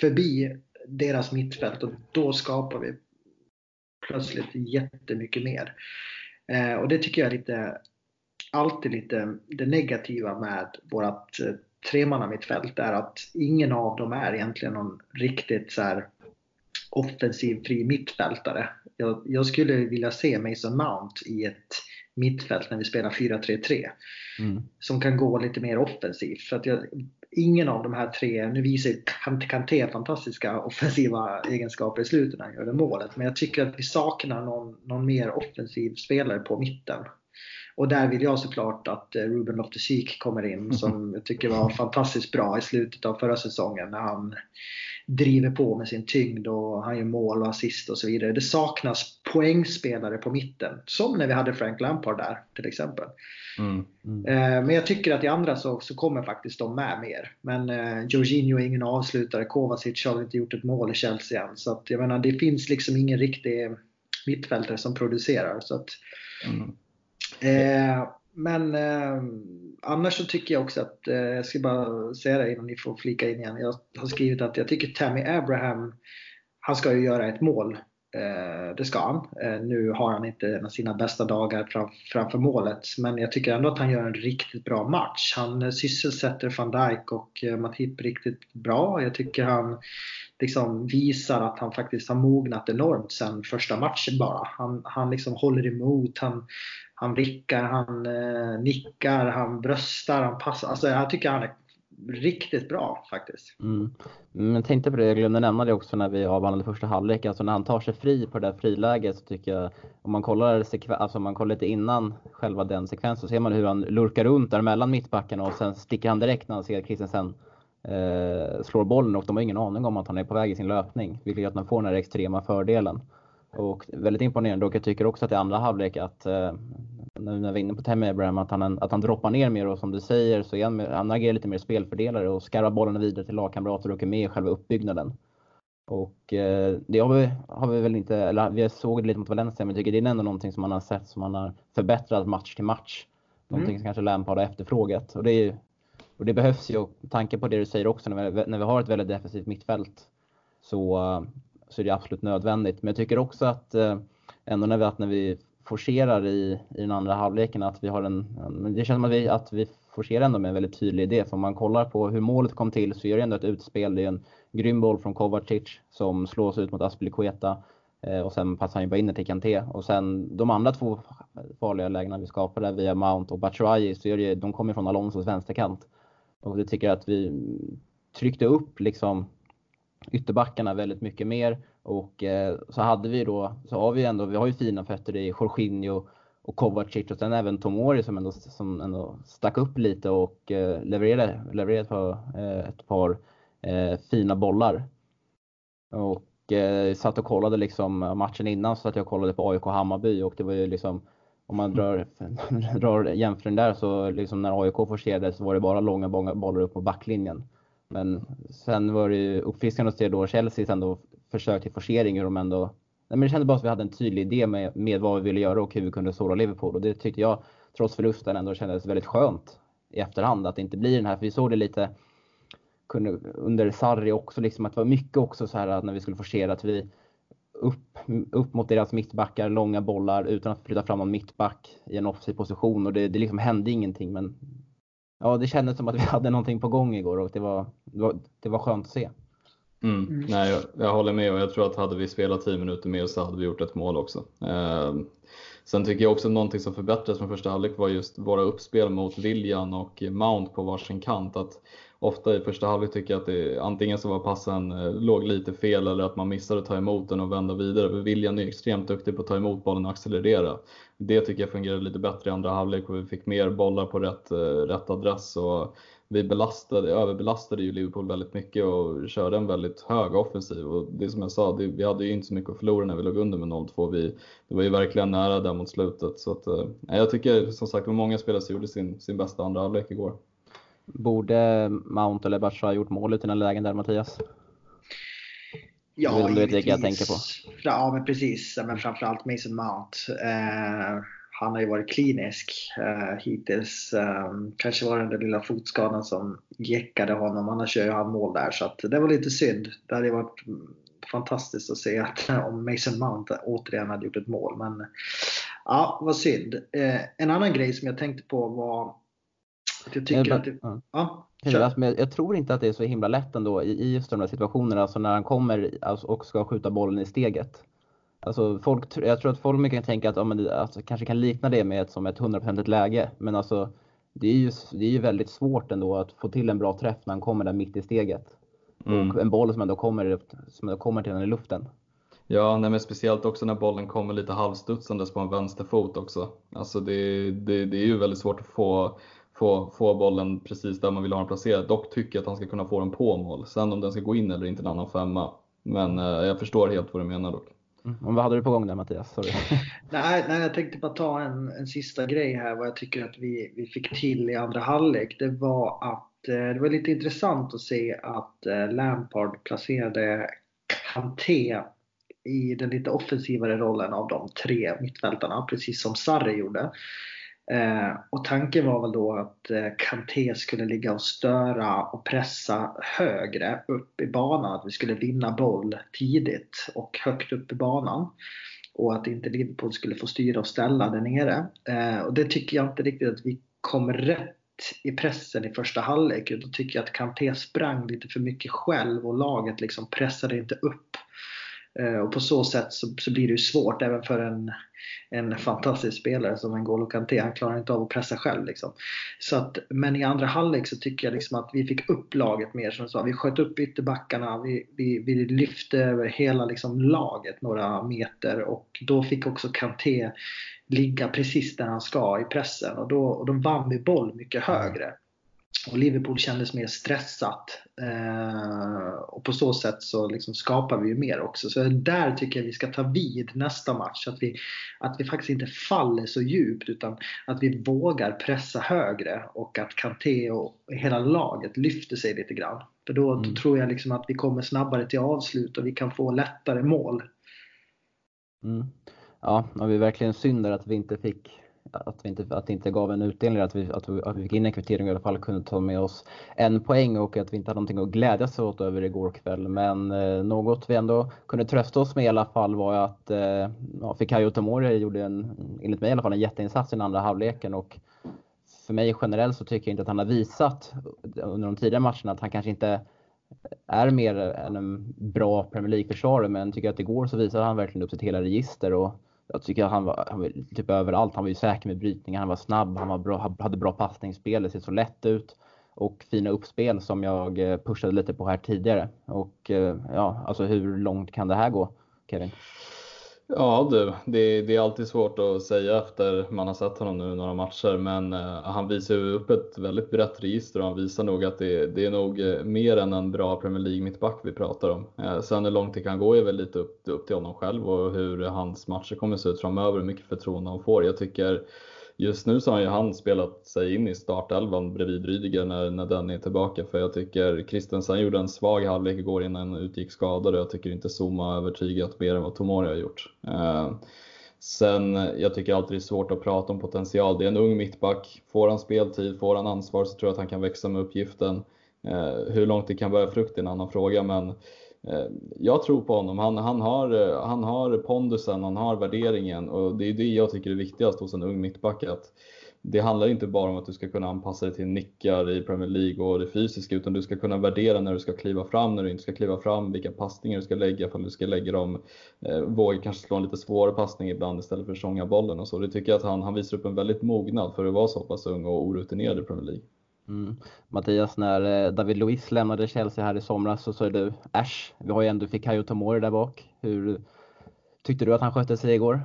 förbi deras mittfält och då skapar vi plötsligt jättemycket mer. Eh, och det tycker jag är lite, alltid lite det negativa med vårt eh, tremannamittfält är att ingen av dem är egentligen någon riktigt så här offensiv fri mittfältare. Jag, jag, skulle vilja se Mason Mount i ett mittfält när vi spelar 4-3-3. Mm. Som kan gå lite mer offensivt. För att jag, ingen av de här tre, nu visar Kanté fantastiska offensiva egenskaper i slutet när han gör det målet, men jag tycker att vi saknar någon, någon mer offensiv spelare på mitten. Och där vill jag såklart att eh, Ruben Loftus-Cheek kommer in som jag tycker var fantastiskt bra i slutet av förra säsongen när han driver på med sin tyngd och han gör mål och assist och så vidare. Det saknas poängspelare på mitten. Som när vi hade Frank Lampard där till exempel. Mm. Mm. Eh, men jag tycker att i andra så, så kommer faktiskt de med mer. Men eh, Jorginho är ingen avslutare. Kovacic har inte gjort ett mål i Chelsea än. Så att, jag menar, det finns liksom ingen riktig mittfältare som producerar. Så att, mm. eh, men eh, annars så tycker jag också att, eh, jag ska bara säga det innan ni får flika in igen. Jag har skrivit att jag tycker Tammy Abraham, han ska ju göra ett mål. Eh, det ska han. Eh, nu har han inte en av sina bästa dagar fram, framför målet. Men jag tycker ändå att han gör en riktigt bra match. Han eh, sysselsätter van Dijk och eh, Matip riktigt bra. Jag tycker han liksom visar att han faktiskt har mognat enormt sen första matchen bara. Han, han liksom håller emot, han, han vickar, han eh, nickar, han bröstar, han passar. Alltså jag tycker han är riktigt bra faktiskt.
Mm. Men tänkte på det, jag glömde nämna det också när vi avhandlade första halvlek. Alltså när han tar sig fri på det där friläget så tycker jag, om man kollar, alltså om man kollar lite innan själva den sekvensen så ser man hur han lurkar runt där mellan mittbackarna och sen sticker han direkt när han ser Christensen eh, slår bollen och de har ingen aning om att han är på väg i sin löpning. Vilket gör att man får den här extrema fördelen. Och väldigt imponerande och jag tycker också att i andra halvlek att eh, när vi är inne på Tammy Abraham, att han, att han droppar ner mer och som du säger så är han, han agerar lite mer spelfördelare och skarvar bollarna vidare till lagkamrater och är med i själva uppbyggnaden. Och eh, det har vi, har vi väl inte, eller vi såg det lite mot Valencia, men jag tycker det är ändå någonting som man har sett som man har förbättrat match till match. Någonting mm. som kanske Lampard har efterfrågat. Och det, är, och det behövs ju, och tanke på det du säger också, när vi, när vi har ett väldigt defensivt mittfält så, så är det absolut nödvändigt. Men jag tycker också att eh, ändå när vi, när vi forcerar i, i den andra halvleken att vi har en, det känns som att vi, att vi forcerar ändå med en väldigt tydlig idé. För om man kollar på hur målet kom till så är det ändå ett utspel. Det är en grym boll från Kovacic som slås ut mot Aspilicueta eh, och sen passar han ju bara in till Kanté. Och sen de andra två farliga lägena vi skapade via Mount och Batshuayi så är det, de kommer från Alonsos vänsterkant. Och det tycker jag att vi tryckte upp liksom ytterbackarna väldigt mycket mer. Och eh, så hade vi då, så har vi ändå, vi har ju fina fötter i Jorginho och Kovacic och sen även Tomori som ändå, som ändå stack upp lite och eh, levererade, levererade på, eh, ett par eh, fina bollar. Och eh, satt och kollade liksom matchen innan så att jag kollade på AIK Hammarby och det var ju liksom om man drar, drar jämförelsen där så liksom när AIK forcerade så var det bara långa bollar upp på backlinjen. Men sen var det ju uppfriskande att se då Chelsea ändå försök till forcering hur de ändå Nej, men det kändes bara som att vi hade en tydlig idé med, med vad vi ville göra och hur vi kunde såra Liverpool. Och det tyckte jag, trots förlusten, ändå kändes väldigt skönt i efterhand. Att det inte blir den här, för vi såg det lite kunde, under Sarri också, liksom, att det var mycket också så här att när vi skulle forcera att vi upp, upp mot deras mittbackar, långa bollar utan att flytta fram någon mittback i en offensiv position. Och det, det liksom hände ingenting. Men ja, det kändes som att vi hade någonting på gång igår och det var, det var, det var skönt att se.
Mm. Mm. Nej, jag, jag, håller med och jag tror att hade vi spelat 10 minuter mer så hade vi gjort ett mål också. Eh, sen tycker jag också någonting som förbättrades från första halvlek var just våra uppspel mot William och Mount på varsin kant. Att ofta i första halvlek tycker jag att det antingen så var passen eh, låg lite fel eller att man missade att ta emot den och vända vidare. William är extremt duktig på att ta emot bollen och accelerera. Det tycker jag fungerade lite bättre i andra halvlek och vi fick mer bollar på rätt, eh, rätt adress. Och vi belastade, överbelastade ju Liverpool väldigt mycket och körde en väldigt hög offensiv. Och det som jag sa, det, vi hade ju inte så mycket att förlora när vi låg under med 0-2. Vi, det var ju verkligen nära där mot slutet. Så att, eh, jag tycker som sagt att många spelare gjorde sin, sin bästa andra halvlek igår.
Borde Mount eller Basha ha gjort mål i den lägen där Mattias?
Ja,
du vet vilka jag tänker på.
Ja, men precis. Men framförallt Mason Mount. Eh, han har ju varit klinisk eh, hittills. Eh, kanske var det den där lilla fotskadan som jäckade honom. Annars gör ju han mål där. Så det var lite synd. Det hade varit fantastiskt att se att om Mason Mount återigen hade gjort ett mål. Men ja, vad synd. Eh, en annan grej som jag tänkte på var att jag tycker att det, ja. Ja,
jag, jag tror inte att det är så himla lätt ändå i, just de där situationerna, alltså när han kommer alltså, och ska skjuta bollen i steget. Alltså folk, jag tror att folk mycket kan tänka att ja, men alltså, kanske kan likna det med ett, som ett hundraprocentigt läge. Men alltså, det är, ju, det är ju väldigt svårt ändå att få till en bra träff när han kommer där mitt i steget. Mm. Och en boll som ändå kommer, som ändå kommer till den i luften.
Ja, nej, men speciellt också när bollen kommer lite halvstudsandes på en vänsterfot också. Alltså det, det, det är ju väldigt svårt att få, få, få bollen precis där man vill ha den placerad. Dock tycker jag att han ska kunna få den på mål. Sen om den ska gå in eller inte en annan femma. Men eh, jag förstår helt vad du menar dock.
Mm. vad hade du på gång där Mattias? Sorry.
nej, nej, jag tänkte bara ta en, en sista grej här vad jag tycker att vi, vi fick till i andra halvlek. Det var att eh, det var lite intressant att se att eh, Lampard placerade Kanté i den lite offensivare rollen av de tre mittfältarna, precis som Sarri gjorde. Eh, och tanken var väl då att eh, Kanté skulle ligga och störa och pressa högre upp i banan. Att vi skulle vinna boll tidigt och högt upp i banan. Och att inte Liverpool skulle få styra och ställa där nere. Eh, och det tycker jag inte riktigt att vi kom rätt i pressen i första halvlek. Då tycker jag att Kanté sprang lite för mycket själv och laget liksom pressade inte upp. Eh, och på så sätt så, så, blir det ju svårt även för en, en fantastisk spelare som N'Golo Kanté. Han klarar inte av att pressa själv. Liksom. Så att, men i andra halvlek så tycker jag liksom att vi fick upp laget mer. Som sa. Vi sköt upp ytterbackarna, vi, vi, vi lyfte över hela liksom laget några meter och då fick också Kanté ligga precis där han ska i pressen och då, och då vann vi boll mycket högre. Och Liverpool kändes mer stressat. Eh, och på så sätt så liksom skapar vi ju mer också. Så där tycker jag vi ska ta vid nästa match. Att vi, att vi faktiskt inte faller så djupt utan att vi vågar pressa högre och att Kanté och hela laget lyfter sig lite grann. För då, mm. då tror jag liksom att vi kommer snabbare till avslut och vi kan få lättare mål.
Mm. Ja, det var verkligen synd att vi inte fick att, vi inte, att det inte gav en utdelning, att vi, att vi, att vi fick in en kvittering och i alla fall kunde ta med oss en poäng och att vi inte hade någonting att glädjas åt över igår kväll. Men eh, något vi ändå kunde trösta oss med i alla fall var att eh, ja, Fikayo Tomori gjorde en, enligt mig i alla fall, en jätteinsats i den andra halvleken och för mig generellt så tycker jag inte att han har visat under de tidigare matcherna att han kanske inte är mer än en bra Premier League-försvarare men tycker att igår så visade han verkligen upp sitt hela register och jag tycker att han var, han var typ överallt. Han var ju säker med brytningar, han var snabb, han var bra, hade bra passningsspel, det ser så lätt ut. Och fina uppspel som jag eh, pushade lite på här tidigare. Och eh, ja, alltså hur långt kan det här gå, Kevin?
Ja du, det, det, är alltid svårt att säga efter man har sett honom nu några matcher, men eh, han visar ju upp ett väldigt brett register och han visar nog att det, det är nog eh, mer än en bra Premier League mittback vi pratar om. Eh, sen hur långt det kan gå är väl lite upp, upp till honom själv och hur hans matcher kommer se ut framöver, hur mycket förtroende han får. Jag tycker Just nu så har ju han spelat sig in i startelvan bredvid Rydiger när, när den är tillbaka. För jag tycker Christensen gjorde en svag halvlek igår innan han utgick skadad och jag tycker inte Zuma övertygat mer än vad Tomori har gjort. Eh, sen, jag tycker alltid det är svårt att prata om potential. Det är en ung mittback. Får han speltid, får han ansvar så tror jag att han kan växa med uppgiften. Eh, hur långt det kan bära frukt är en annan fråga men Eh, Eh, jag tror på honom. Han, han, har, eh, han har pondusen, han har värderingen och det är det jag tycker är viktigast hos en ung mittback. Att det handlar inte bara om att du ska kunna anpassa dig till nickar i Premier League och det fysiska utan du ska kunna värdera när du ska kliva fram, när du inte ska kliva fram, vilka passningar du ska lägga, för du ska lägga dem, eh, våga kanske slå en lite svårare passning ibland istället för att tjonga bollen och så. Det tycker jag att han, han visar upp en väldigt mognad för att vara så pass ung och orutinerad i Premier League.
Mm. Mattias, när eh, David Luiz lämnade Chelsea här i somras så sa du äsch, vi har ju ändå Fikayo Tomori där bak. Hur tyckte du att han skötte sig igår?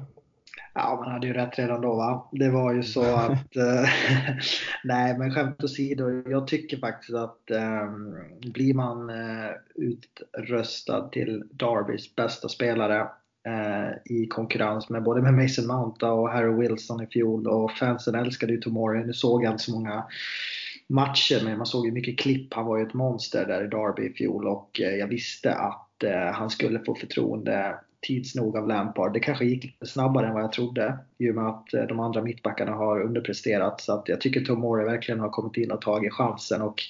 Ja, man hade ju rätt redan då va. Det var ju så att, eh, nej men skämt åsido, jag tycker faktiskt att um, blir man uh, utröstad till Darbys bästa spelare uh, i konkurrens med både med Mason Mount och Harry Wilson i fjol och fansen älskade ju Tomori. Nu såg jag inte så många matcher, men man såg ju mycket klipp. Han var ju ett monster där i Derby i fjol och eh, jag visste att eh, han skulle få förtroende tids nog av Lampard. Det kanske gick lite snabbare än vad jag trodde i och med att eh, de andra mittbackarna har underpresterat. Så att jag tycker Tomori verkligen har kommit in och tagit chansen. Och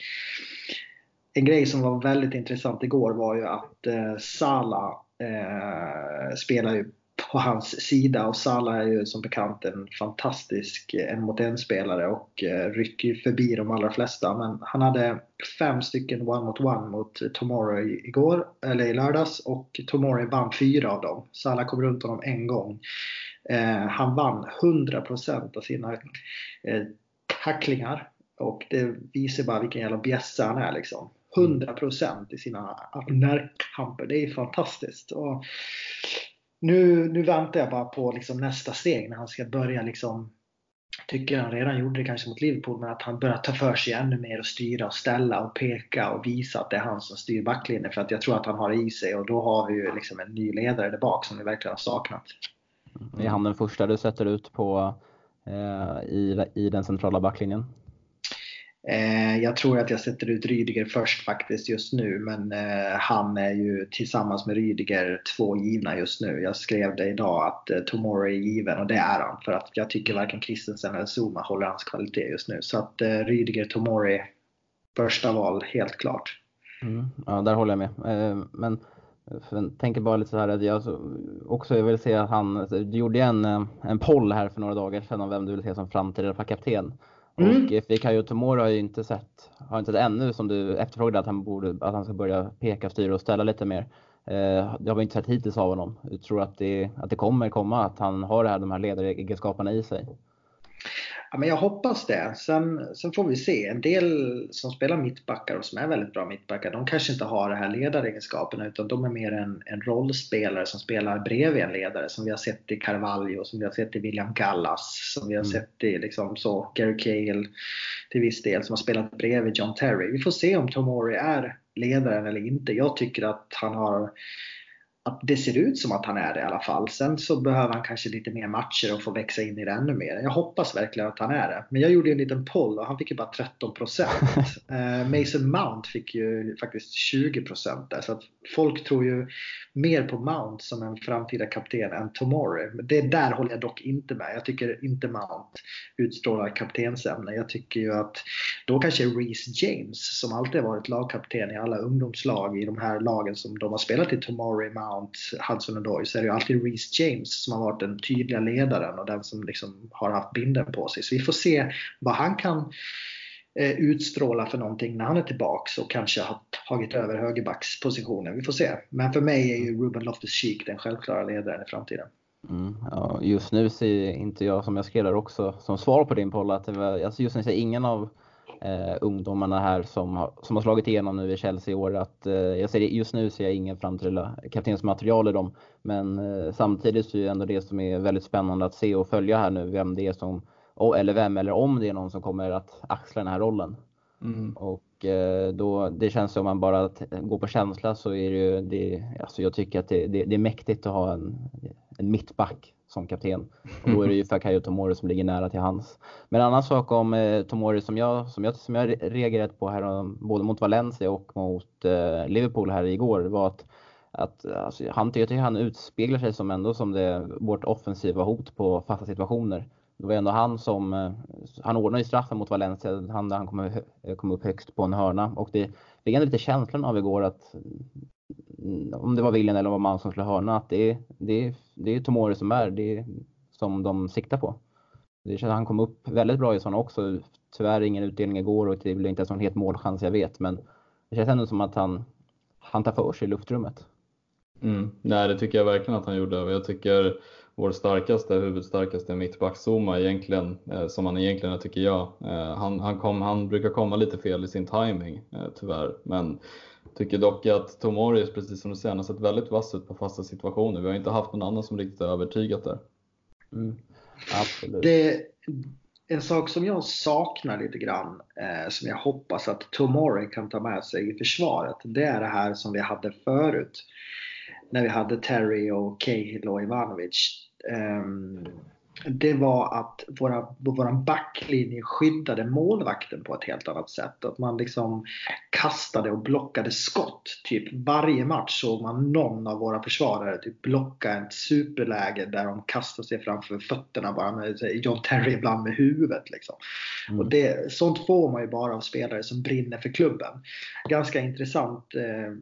en grej som var väldigt intressant igår var ju att eh, Salah eh, spelar ju på hans sida och Salah är ju som bekant en fantastisk eh, en mot en spelare och eh, rycker förbi de allra flesta. Men han hade fem stycken one mot one mot Tomorrow igår, eller i lördags och Tomorrow vann fyra av dem. Salah kom runt honom en gång. Eh, han vann 100% av sina tacklingar och det visar bara vilken jävla bjässe han är liksom. 100% i sina närkamper. Det är fantastiskt. Och nu, nu väntar jag bara på liksom nästa steg när han ska börja liksom tycker han redan gjorde det kanske mot Liverpool, men att han börjar ta för sig ännu mer och styra och ställa och peka och visa att det är han som styr backlinjen. För att jag tror att han har det i sig och då har vi ju liksom en ny ledare där bak som vi verkligen har saknat.
Är han den första du sätter ut på eh, i, i den centrala backlinjen?
Eh, jag tror att jag sätter ut Rydiger först faktiskt just nu, men eh, han är ju tillsammans med Rydiger två givna just nu. Jag skrev det idag att eh, Tomorrow är given och det är han för att jag tycker varken Christensen eller Zuma håller hans kvalitet just nu. Så att eh, Rydiger, Tomori, första val helt klart.
Mm, ja, där håller jag med. Eh, men eh, jag tänker bara lite så här att jag också vill se att han, du gjorde en, en poll här för några dagar sedan om vem du vill se som framtida kapten. Mm. Och Fikayo Tomori har ju inte sett, har inte sett ännu som du efterfrågade att han borde, att han ska börja peka, styra och ställa lite mer. Eh, det har vi inte sett hittills av honom. Jag tror att det, att det kommer komma, att han har det här, de här ledaregenskaperna i sig.
Ja, men jag hoppas det. Sen, sen får vi se. En del som spelar mittbackar och som är väldigt bra mittbackar, de kanske inte har det här ledaregenskaperna utan de är mer en, en rollspelare som spelar bredvid en ledare som vi har sett i Carvalho, som vi har sett i William Gallas, som vi har mm. sett i liksom så, Gary Cahill till viss del som har spelat bredvid John Terry. Vi får se om Tomori är ledaren eller inte. Jag tycker att han har att det ser ut som att han är det i alla fall. Sen så behöver han kanske lite mer matcher och få växa in i det ännu mer. Jag hoppas verkligen att han är det. Men jag gjorde en liten poll och han fick ju bara 13 eh, Mason Mount fick ju faktiskt 20 där. Så att folk tror ju mer på Mount som en framtida kapten än Tomori. Det där håller jag dock inte med. Jag tycker inte Mount utstrålar kaptensämne. Jag tycker ju att då kanske Reece James, som alltid varit lagkapten i alla ungdomslag i de här lagen som de har spelat i, Tomori, Mount, Hudson och så är det ju alltid Reece James som har varit den tydliga ledaren och den som liksom har haft binden på sig. Så vi får se vad han kan Eh, utstråla för någonting när han är tillbaks och kanske har tagit över högerbackspositionen. Vi får se. Men för mig är ju Ruben Loftus-Cheek den självklara ledaren i framtiden.
Mm, ja, just nu ser inte jag, som jag skrev där också, som svar på din poll, att det var, alltså just nu ser ingen av eh, ungdomarna här som har, som har slagit igenom nu i Chelsea i år. Att, eh, jag ser, just nu ser jag ingen framtida kaptensmaterial i dem. Men eh, samtidigt så är det ändå det som är väldigt spännande att se och följa här nu, vem det är som eller vem eller om det är någon som kommer att axla den här rollen. Mm. Och eh, då, det känns som man bara går på känsla så är det ju, det, alltså jag tycker att det, det, det är mäktigt att ha en, en mittback som kapten. Och då är det ju Fakayo Tomori som ligger nära till hans. Men en annan sak om eh, Tomori som jag, som jag, som jag reagerat på här, både mot Valencia och mot eh, Liverpool här igår, var att att alltså, han, jag tycker han utspeglar sig som ändå som det, vårt offensiva hot på fasta situationer. Det var ändå han som, eh, han ordnade ju straffen mot Valencia, han han kom, kom upp högst på en hörna och det fick ändå lite känslan av igår att mm, om det var William eller om det var man som skulle hörna, att det, det, det är Tomori som är det som de siktar på. Det känns, han kom upp väldigt bra i sådana också. Tyvärr ingen utdelning igår och det blev inte ens en het målchans jag vet, men det känns ändå som att han, han tar för sig i luftrummet.
Mm. Nej, det tycker jag verkligen att han gjorde. Jag tycker vår starkaste, huvudstarkaste mittback Zuma egentligen, eh, som han egentligen är tycker jag. Eh, han, han, kom, han brukar komma lite fel i sin timing eh, tyvärr. Men tycker dock att Tomorius, precis som du säger, har sett väldigt vass ut på fasta situationer. Vi har inte haft någon annan som riktigt övertygat där.
Mm. Absolut. Det, en sak som jag saknar lite grann, eh, som jag hoppas att Tomori kan ta med sig i försvaret, det är det här som vi hade förut. När vi hade Terry och Cahill och Ivanovic Ehm, det var att våra, våra backlinje skyddade målvakten på ett helt annat sätt. Att man liksom kastade och blockade skott. Typ varje match såg man någon av våra försvarare typ blocka ett superläge där de kastade sig framför fötterna bara med John Terry ibland med huvudet. Liksom. Mm. Och det, sånt får man ju bara av spelare som brinner för klubben. Ganska intressant eh,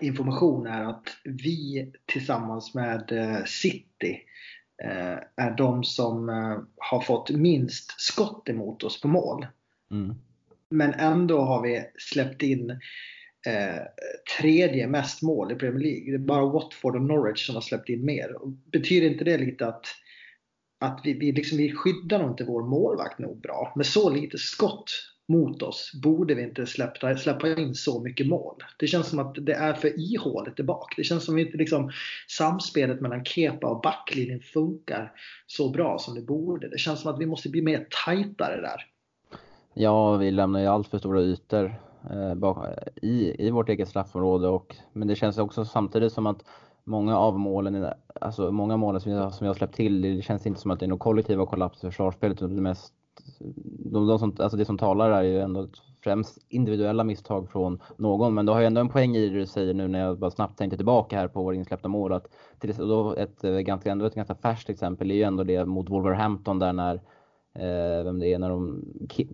information är att vi tillsammans med eh, City är de som eh, har fått minst skott emot oss på mål. Mm. Men ändå har vi släppt in eh, tredje mest mål i Premier League. Det är bara Watford och Norwich som har släppt in mer. Betyder inte det lite att, att vi, vi, liksom, vi skyddar nog inte vår målvakt nog bra? Med så lite skott mot oss borde vi inte släppa, släppa in så mycket mål. Det känns som att det är för ihåligt där bak. Det känns som att liksom, samspelet mellan Kepa och backlinjen funkar så bra som det borde. Det känns som att vi måste bli mer tajtare där.
Ja, vi lämnar ju allt för stora ytor eh, i, i vårt eget straffområde. Och, men det känns också samtidigt som att många av målen, alltså många målen som jag, som jag släppt till, det känns inte som att det är någon kollektiva kollaps i försvarsspelet utan det mest de, de som, alltså det som talar är ju ändå främst individuella misstag från någon. Men du har ju ändå en poäng i det du säger nu när jag bara snabbt tänkte tillbaka här på våra insläppta mål. Att till, då ett, eh, ganska, ändå ett ganska färskt exempel är ju ändå det mot Wolverhampton där när eh, vem det är, när de,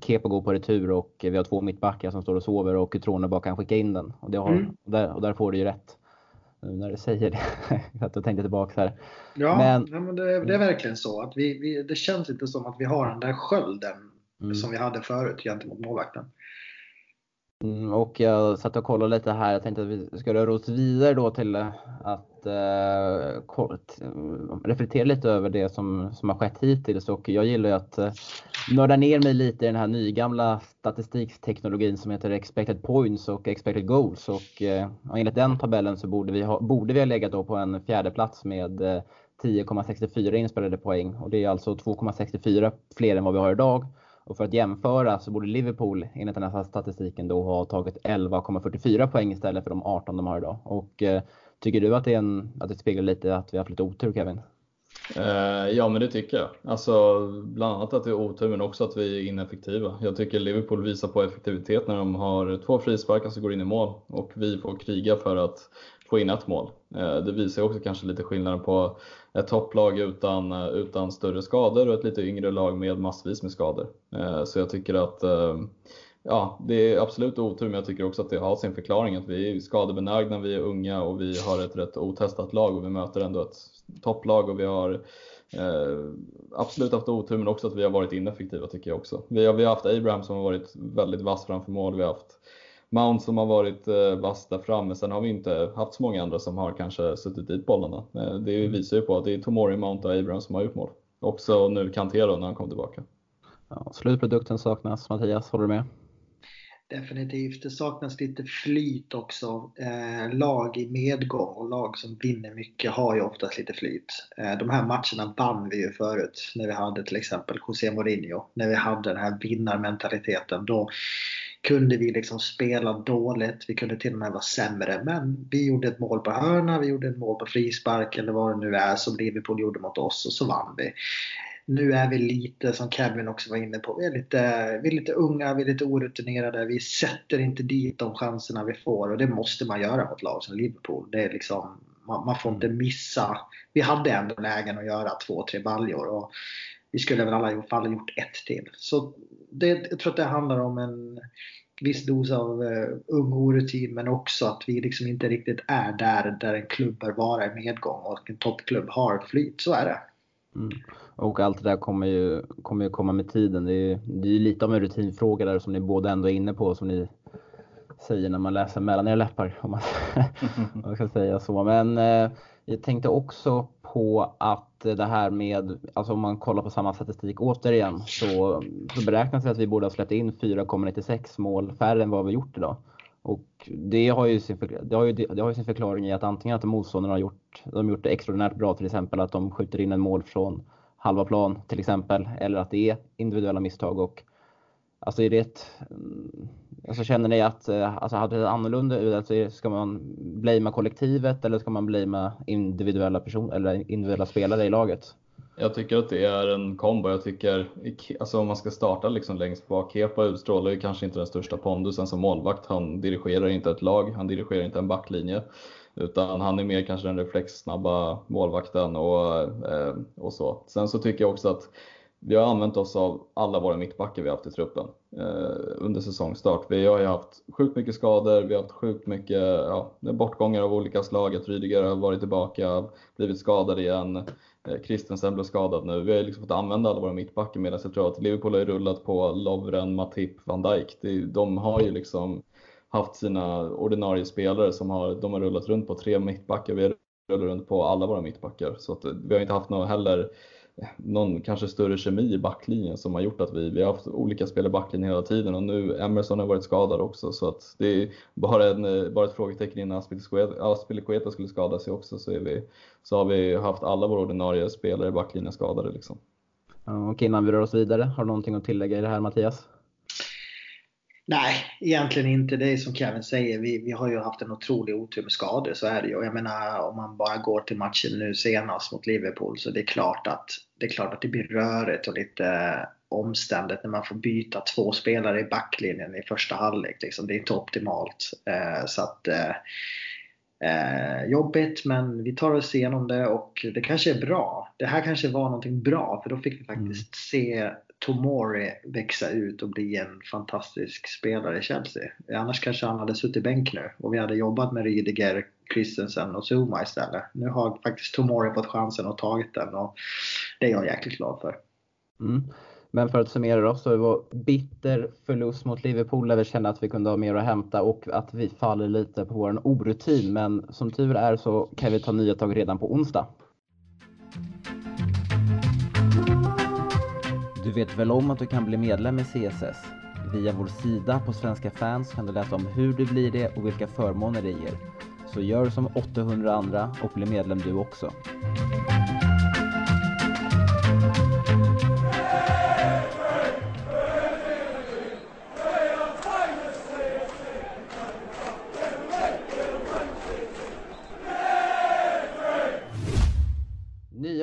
Kepa går på retur och vi har två mittbackar som står och sover och Cutrone bara kan skicka in den. Och, det har, mm. och, där, och där får du ju rätt nu när du säger det. att jag tänkte tillbaka här.
Ja, men, ja, men det, det, är verkligen så. att vi, vi, Det känns inte som att vi har den där skölden mm. som vi hade förut gentemot målvakten.
Mm, och jag satt och kollade lite här. Jag tänkte att vi ska röra oss vidare då till att eh, kort, reflektera lite över det som, som har skett hittills. Och jag gillar ju att eh, nörda ner mig lite i den här nygamla statistikteknologin som heter expected points och expected goals. Och eh, enligt den tabellen så borde vi ha, borde vi ha legat då på en fjärde plats med eh, 10,64 inspelade poäng och det är alltså 2,64 fler än vad vi har idag. Och för att jämföra så borde Liverpool enligt den här statistiken då ha tagit 11,44 poäng istället för de 18 de har idag. Och eh, tycker du att det, är en, att det speglar lite att vi har haft lite otur Kevin?
Eh, ja men det tycker jag. Alltså, bland annat att det är otur men också att vi är ineffektiva. Jag tycker Liverpool visar på effektivitet när de har två frisparkar som går in i mål och vi får kriga för att få in ett mål. Eh, det visar också kanske lite skillnaden på ett topplag utan, eh, utan större skador och ett lite yngre lag med massvis med skador. Eh, så jag tycker att eh, ja, det är absolut otur, men jag tycker också att det har sin förklaring att vi är skadebenägna, vi är unga och vi har ett rätt otestat lag och vi möter ändå ett topplag och vi har eh, absolut haft otur, men också att vi har varit ineffektiva tycker jag också. Vi har, vi har haft Abraham som har varit väldigt vass framför mål, vi har haft Mount som har varit eh, vass där framme. Sen har vi inte haft så många andra som har kanske suttit dit bollarna. Eh, det visar ju på att det är Tomori, Mount och Abraham som har gjort mål. Också nu Cantero när han kom tillbaka.
Ja, slutprodukten saknas. Mattias, håller du med?
Definitivt. Det saknas lite flyt också. Eh, lag i medgång och lag som vinner mycket har ju oftast lite flyt. Eh, de här matcherna vann vi ju förut när vi hade till exempel José Mourinho. När vi hade den här vinnarmentaliteten. Då kunde vi liksom spela dåligt. Vi kunde till och med vara sämre. Men vi gjorde ett mål på hörna, vi gjorde ett mål på frispark eller vad det nu är som Liverpool gjorde mot oss och så vann vi nu är vi lite, som Kevin också var inne på, vi är lite, vi är lite unga, vi är lite orutinerade. Vi sätter inte dit de chanserna vi får och det måste man göra mot lag som Liverpool. Det är liksom, man, man får inte missa. Vi hade ändå lägen att göra två, tre baljor och vi skulle väl alla fall gjort ett till. Så det, jag tror att det handlar om en viss dos av uh, ung orutin men också att vi liksom inte riktigt är där, där en klubb bör vara i medgång och en toppklubb har flyt. Så är det.
Mm. Och allt det där kommer ju, kommer ju komma med tiden. Det är ju det är lite av en rutinfråga där som ni båda ändå är inne på som ni säger när man läser mellan era läppar. Om man, man ska säga så. Men eh, jag tänkte också på att det här med, alltså om man kollar på samma statistik återigen så, så beräknas det att vi borde ha släppt in 4,96 mål färre än vad vi gjort idag. Och det har ju sin, det har ju, det har ju sin förklaring i att antingen att motståndarna har gjort, de har gjort det extraordinärt bra, till exempel att de skjuter in en mål från halva plan till exempel, eller att det är individuella misstag. Och, alltså är det ett, mm, alltså känner ni att eh, alltså hade det annorlunda alltså ska man blamea kollektivet eller ska man blamea individuella person eller individuella spelare i laget?
Jag tycker att det är en kombo. Jag tycker, alltså om man ska starta liksom längst bak, Kepa utstrålar ju kanske inte den största pondusen som målvakt. Han dirigerar inte ett lag, han dirigerar inte en backlinje. Utan han är mer kanske den reflexsnabba målvakten och, eh, och så. Sen så tycker jag också att vi har använt oss av alla våra mittbackar vi har haft i truppen eh, under säsongstart. Vi har ju haft sjukt mycket skador, vi har haft sjukt mycket ja, bortgångar av olika slag. Att Rydiger har varit tillbaka, blivit skadad igen. Eh, Kristensen blev skadad nu. Vi har liksom fått använda alla våra mittbackar medan jag tror att Liverpool har rullat på Lovren, Matip, van Dijk. De har ju liksom haft sina ordinarie spelare som har, de har rullat runt på tre mittbackar. Vi har rullat runt på alla våra mittbackar. Så att eh, vi har inte haft någon heller eh, någon kanske större kemi i backlinjen som har gjort att vi, vi har haft olika spelare i backlinjen hela tiden och nu Emerson har varit skadad också så att det är bara, en, eh, bara ett frågetecken innan Aspilicueta skulle skada sig också så, är vi, så har vi haft alla våra ordinarie spelare i backlinjen skadade. Liksom.
Okej, innan vi rör oss vidare, har du någonting att tillägga i det här Mattias?
Nej, egentligen inte. Det är som Kevin säger, vi, vi har ju haft en otrolig otur med skador, så är det ju. Jag menar, om man bara går till matchen nu senast mot Liverpool så det är klart att det, är klart att det blir rörigt och lite omständigt när man får byta två spelare i backlinjen i första halvlek. Liksom. Det är inte optimalt. Eh, så att, eh, eh, jobbigt, men vi tar oss igenom det och det kanske är bra. Det här kanske var någonting bra, för då fick vi faktiskt mm. se Tomori växa ut och bli en fantastisk spelare i Chelsea. Annars kanske han hade suttit bänk nu och vi hade jobbat med Rydiger, Christensen och Zuma istället. Nu har faktiskt Tomori fått chansen och tagit den och det är jag jäkligt glad för.
Mm. Men för att summera då, så var bitter förlust mot Liverpool där vi kände att vi kunde ha mer att hämta och att vi faller lite på vår orutin. Men som tur är så kan vi ta nya tag redan på onsdag. Du vet väl om att du kan bli medlem i CSS? Via vår sida på Svenska fans kan du läsa om hur du blir det och vilka förmåner det ger. Så gör som 800 andra och bli medlem du också.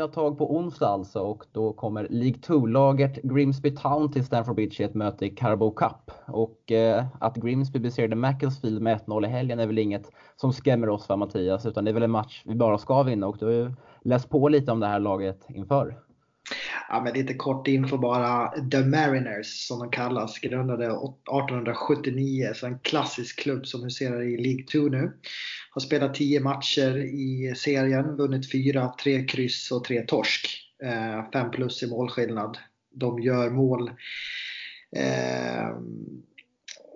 Nya tag på onsdag alltså och då kommer League 2-laget Grimsby Town till Stamford Bridge i ett möte i Carabao Cup. Och eh, att Grimsby besegrade Macclesfield med 1-0 i helgen är väl inget som skrämmer oss va Mattias, utan det är väl en match vi bara ska vinna och du har ju läst på lite om det här laget inför.
Ja, men lite kort info bara. The Mariners som de kallas, grundade 1879. Så en klassisk klubb som huserar i League 2 nu. Har spelat 10 matcher i serien, vunnit 4, 3 kryss och 3 torsk. Eh, 5 plus i målskillnad. De gör mål eh,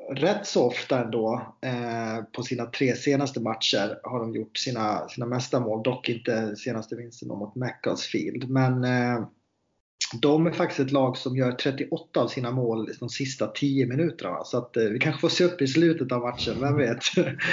rätt så ofta ändå. Eh, på sina tre senaste matcher har de gjort sina, sina mesta mål. Dock inte senaste vinsten mot Macclesfield. Men eh, de är faktiskt ett lag som gör 38 av sina mål de sista 10 minuterna. Så att, eh, vi kanske får se upp i slutet av matchen, vem vet?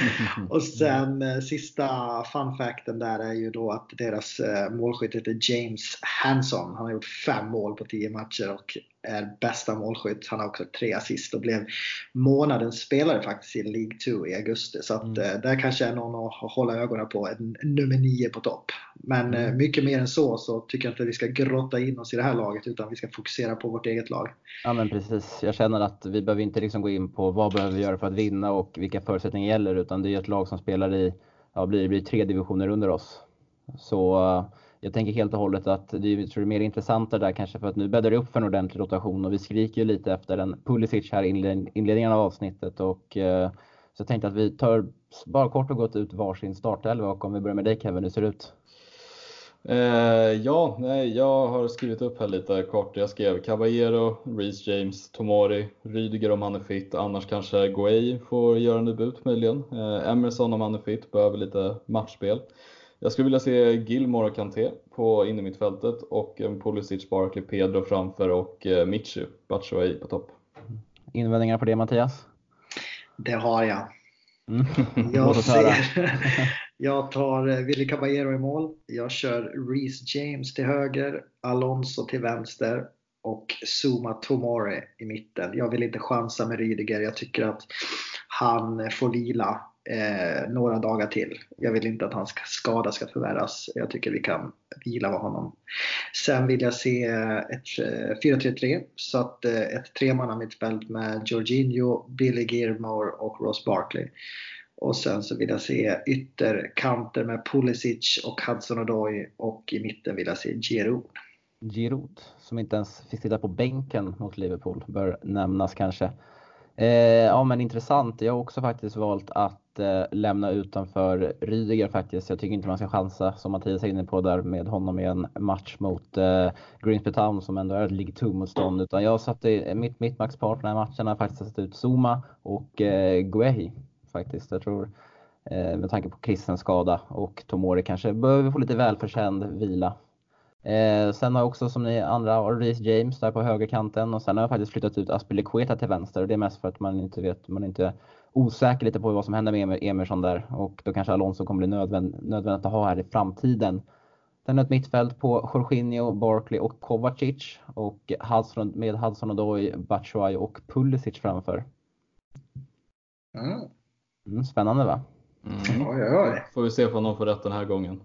och sen eh, sista fun facten där är ju då att deras eh, målskytt heter James Hanson. Han har gjort fem mål på 10 matcher och är bästa målskytt. Han har också tre assist och blev månadens spelare faktiskt i League 2 i augusti. Så att, mm. Eh, där kanske är någon att hålla ögonen på. En nummer nio på topp. Men mm. mycket mer än så så tycker jag inte att vi ska grotta in oss i det här laget utan vi ska fokusera på vårt eget lag.
Ja men precis. Jag känner att vi behöver inte liksom gå in på vad behöver vi göra för att vinna och vilka förutsättningar gäller utan det är ett lag som spelar i, ja blir, blir tre divisioner under oss. Så jag tänker helt och hållet att det är, tror det är mer intressant där kanske för att nu bäddar det upp för en ordentlig rotation och vi skriker ju lite efter en Pulisic här i inledningen av avsnittet och eh, så jag tänkte att vi tar bara kort och gott ut varsin startelva och om vi börjar med dig Kevin, hur ser det ut?
Eh, ja, nej, jag har skrivit upp här lite kort. Jag skrev Caballero, Reece James, Tomori, Rydiger om han är fit. Annars kanske Guay får göra en debut möjligen. Eh, Emerson om han är fit, behöver lite matchspel. Jag skulle vilja se Gilmore och Kanté på innermittfältet och en Pulisic, Barkley, Pedro framför och eh, Michu, Batshuayi på topp.
Invändningar på det Mattias?
Det har jag. Mm. Jag, ser, jag tar eh, Willy Caballero i mål. Jag kör Reece James till höger, Alonso till vänster och Zuma Tomori i mitten. Jag vill inte chansa med Rydiger. Jag tycker att han får vila eh, några dagar till. Jag vill inte att hans skada ska förvärras. Jag tycker vi kan vila med honom. Sen vill jag se eh, ett eh, 4-3-3, så att eh, ett tremanna mittfält med Jorginho, Billy Gilmore och Ross Barkley. Och sen så vill jag se ytterkanter med Pulisic och Hudson Odoi och i mitten vill jag se Giroud.
Giroud, som inte ens fick sitta på bänken mot Liverpool, bör nämnas kanske. Eh, ja men intressant. Jag har också faktiskt valt att eh, lämna utanför Rydiger faktiskt. Jag tycker inte man ska chansa som Mattias är inne på där med honom i en match mot eh, Greensby Town som ändå är ett League 2-motstånd. Utan jag satte mitt mittbackspar för den här matchen har faktiskt satt ut Zuma och eh, Guehi faktiskt. Jag tror eh, med tanke på Christens skada och Tomori kanske behöver få lite välförtjänt vila Eh, sen har jag också som ni andra Reece James där på högerkanten och sen har jag faktiskt flyttat ut Aspilicueta till vänster och det är mest för att man inte vet, man är inte osäker lite på vad som händer med Emerson där och då kanske Alonso kommer bli nödvänd, nödvändigt att ha här i framtiden. Sen ett mittfält på Jorginho, Barkley och Kovacic och Hudson, med Hudson Odoi, Batshuayi och Pulisic framför. Mm. Mm, spännande va?
Mm. Oj, oj, oj.
Får vi se om de får rätt den här gången.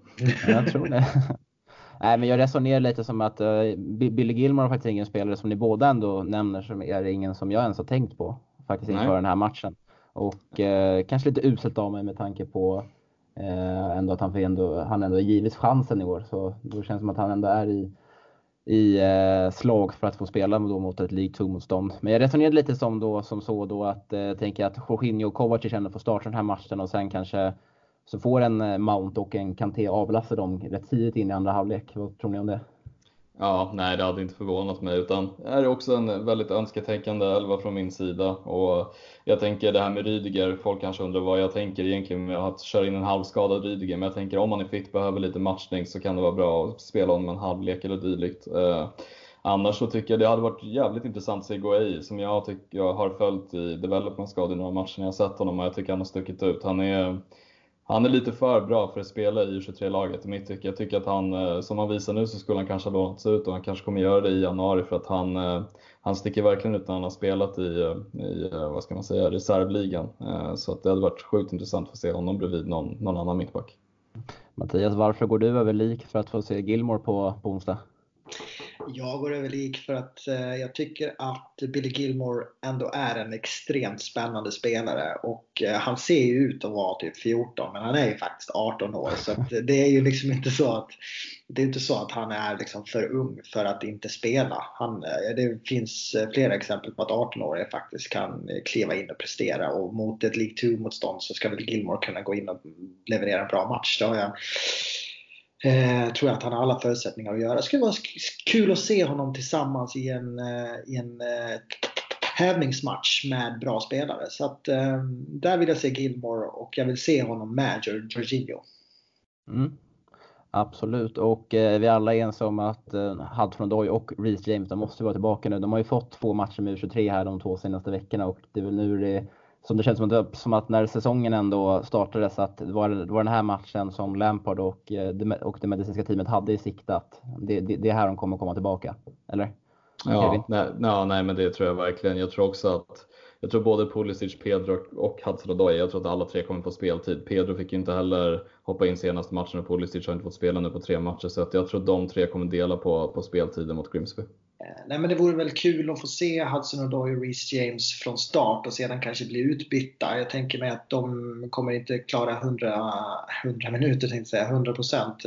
jag tror det. Nej, men jag resonerar lite som att uh, Billy Gilmore har faktiskt ingen spelare som ni båda ändå nämner som är ingen som jag ens har tänkt på faktiskt inför Nej. den här matchen. Och uh, kanske lite uselt av mig med tanke på uh, ändå att han, ändå, han ändå är givet chansen i år. Så då känns det som att han ändå är i, i eh, slag för att få spela då mot ett League 2-motstånd. Men jag resonerade lite som, då, som så då att eh, tänka att Jorginho och Kovacic ändå får starta den här matchen och sen kanske så får en eh, Mount och en Kanté avlasta dem rätt tidigt in i andra halvlek. Vad tror ni om det?
Ja, nej det hade inte förvånat mig utan det är också en väldigt önsketänkande elva från min sida och jag tänker det här med Rydiger, folk kanske undrar vad jag tänker egentligen med att köra in en halvskadad Rydiger men jag tänker om han är fit, behöver lite matchning så kan det vara bra att spela honom en halvlek eller dylikt. Eh, annars så tycker jag det hade varit jävligt intressant att se Guay som jag, tycker jag har följt i development skad i några matcher när jag sett honom och jag tycker han har stuckit ut. Han är han är lite för bra för att spela i U23-laget i mitt tycke. Jag tycker att han, eh, som han visar nu så skulle han kanske ha lånats ut och han kanske kommer göra det i januari för att han, eh, han sticker verkligen ut när han har spelat i, eh, i vad ska man säga, reservligan. Så att det hade varit sjukt intressant att se honom bredvid någon, någon annan mittback.
Mattias, varför går du över lik för att få se Gilmore på, på onsdag?
Jag går över lik för att eh, jag tycker att Billy Gilmore ändå är en extremt spännande spelare. Och eh, han ser ju ut att vara typ 14 men han är ju faktiskt 18 år. Så det är ju liksom inte så att det är inte så att han är liksom för ung för att inte spela. Han, eh, det finns eh, flera exempel på att 18-åringar faktiskt kan kliva in och prestera och mot ett League 2-motstånd så ska väl Gilmore kunna gå in och leverera en bra match. Det har jag Eh, tror jag att han har alla förutsättningar att göra. Det skulle vara kul att se honom tillsammans i en, eh, i en eh, hävningsmatch med bra spelare. Så att, eh, där vill jag se Gilmore och jag vill se honom med Jorginho.
Mm. Absolut, och eh, vi är alla ense om att eh, Hudson Doy och Reece James, de måste vara tillbaka nu. De har ju fått två matcher med U23 här de två senaste veckorna och det är väl nu det som det känns som att, som att när säsongen ändå startades att det var, det var den här matchen som Lampard och, eh, och det medicinska teamet hade i sikte att det, det, det är här de kommer komma tillbaka. Eller?
Ja, nej, nej, nej, men det tror jag verkligen. Jag tror också att jag tror både Pulisic, Pedro och Hudson-Odoi, jag tror att alla tre kommer få speltid. Pedro fick inte heller hoppa in senaste matchen och Pulisic har inte fått spela nu på tre matcher. Så att jag tror att de tre kommer dela på, på speltiden mot Grimsby.
Eh, nej, men det vore väl kul att få se Hudson Odoi och Reece James från start och sedan kanske bli utbytta. Jag tänker mig att de kommer inte klara 100, 100 minuter, tänkte säga, 100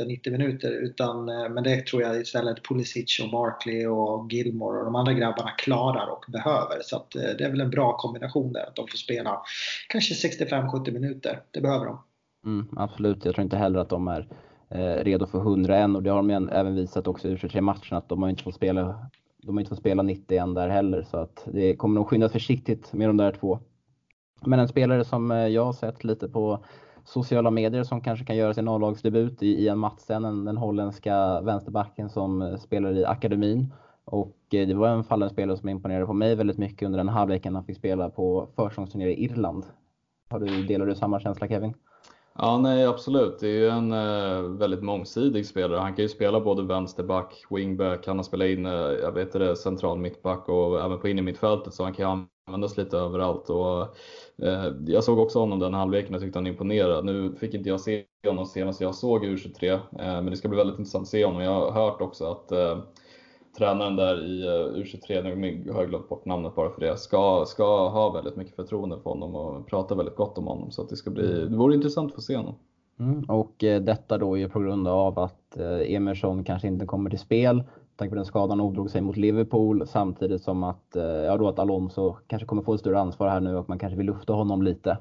90 minuter. Utan, eh, men det tror jag istället Pulisic och Barkley och Gilmore och de andra grabbarna klarar och behöver. Så att, eh, det är väl en bra kombination där, att de får spela kanske 65-70 minuter. Det behöver de.
Mm, absolut, jag tror inte heller att de är redo för 101 och det har de även visat också i 23 matcherna att de har inte fått spela de har inte fått spela 90 än där heller så att det kommer nog skyndas försiktigt med de där två. Men en spelare som eh, jag har sett lite på sociala medier som kanske kan göra sin A-lagsdebut i Ian Matsen, den holländska vänsterbacken som eh, spelar i akademin. Och eh, det var en fallen spelare som imponerade på mig väldigt mycket under den halvleken han fick spela på försäsongsturnering i Irland. Har du, delar du samma känsla Kevin?
Ja, nej absolut. Det är ju en eh, väldigt mångsidig spelare. Han kan ju spela både vänsterback, wingback, han har spelat in, eh, jag vet det, central mittback och även på in i mittfältet så han kan användas lite överallt. Och, eh, jag såg också honom den halvleken och tyckte han imponerade. Nu fick inte jag se honom senast jag såg U23, eh, men det ska bli väldigt intressant att se honom. Jag har hört också att eh, tränaren där i uh, U23, nu har jag glömt bort namnet bara för det, ska, ska ha väldigt mycket förtroende för honom och prata väldigt gott om honom. Så att det, ska bli, det vore intressant att få se honom.
Mm, och eh, detta då är på grund av att eh, Emerson kanske inte kommer till spel tack vare den skadan ådrog sig mot Liverpool samtidigt som att, eh, ja då att Alonso kanske kommer få ett större ansvar här nu och man kanske vill lufta honom lite.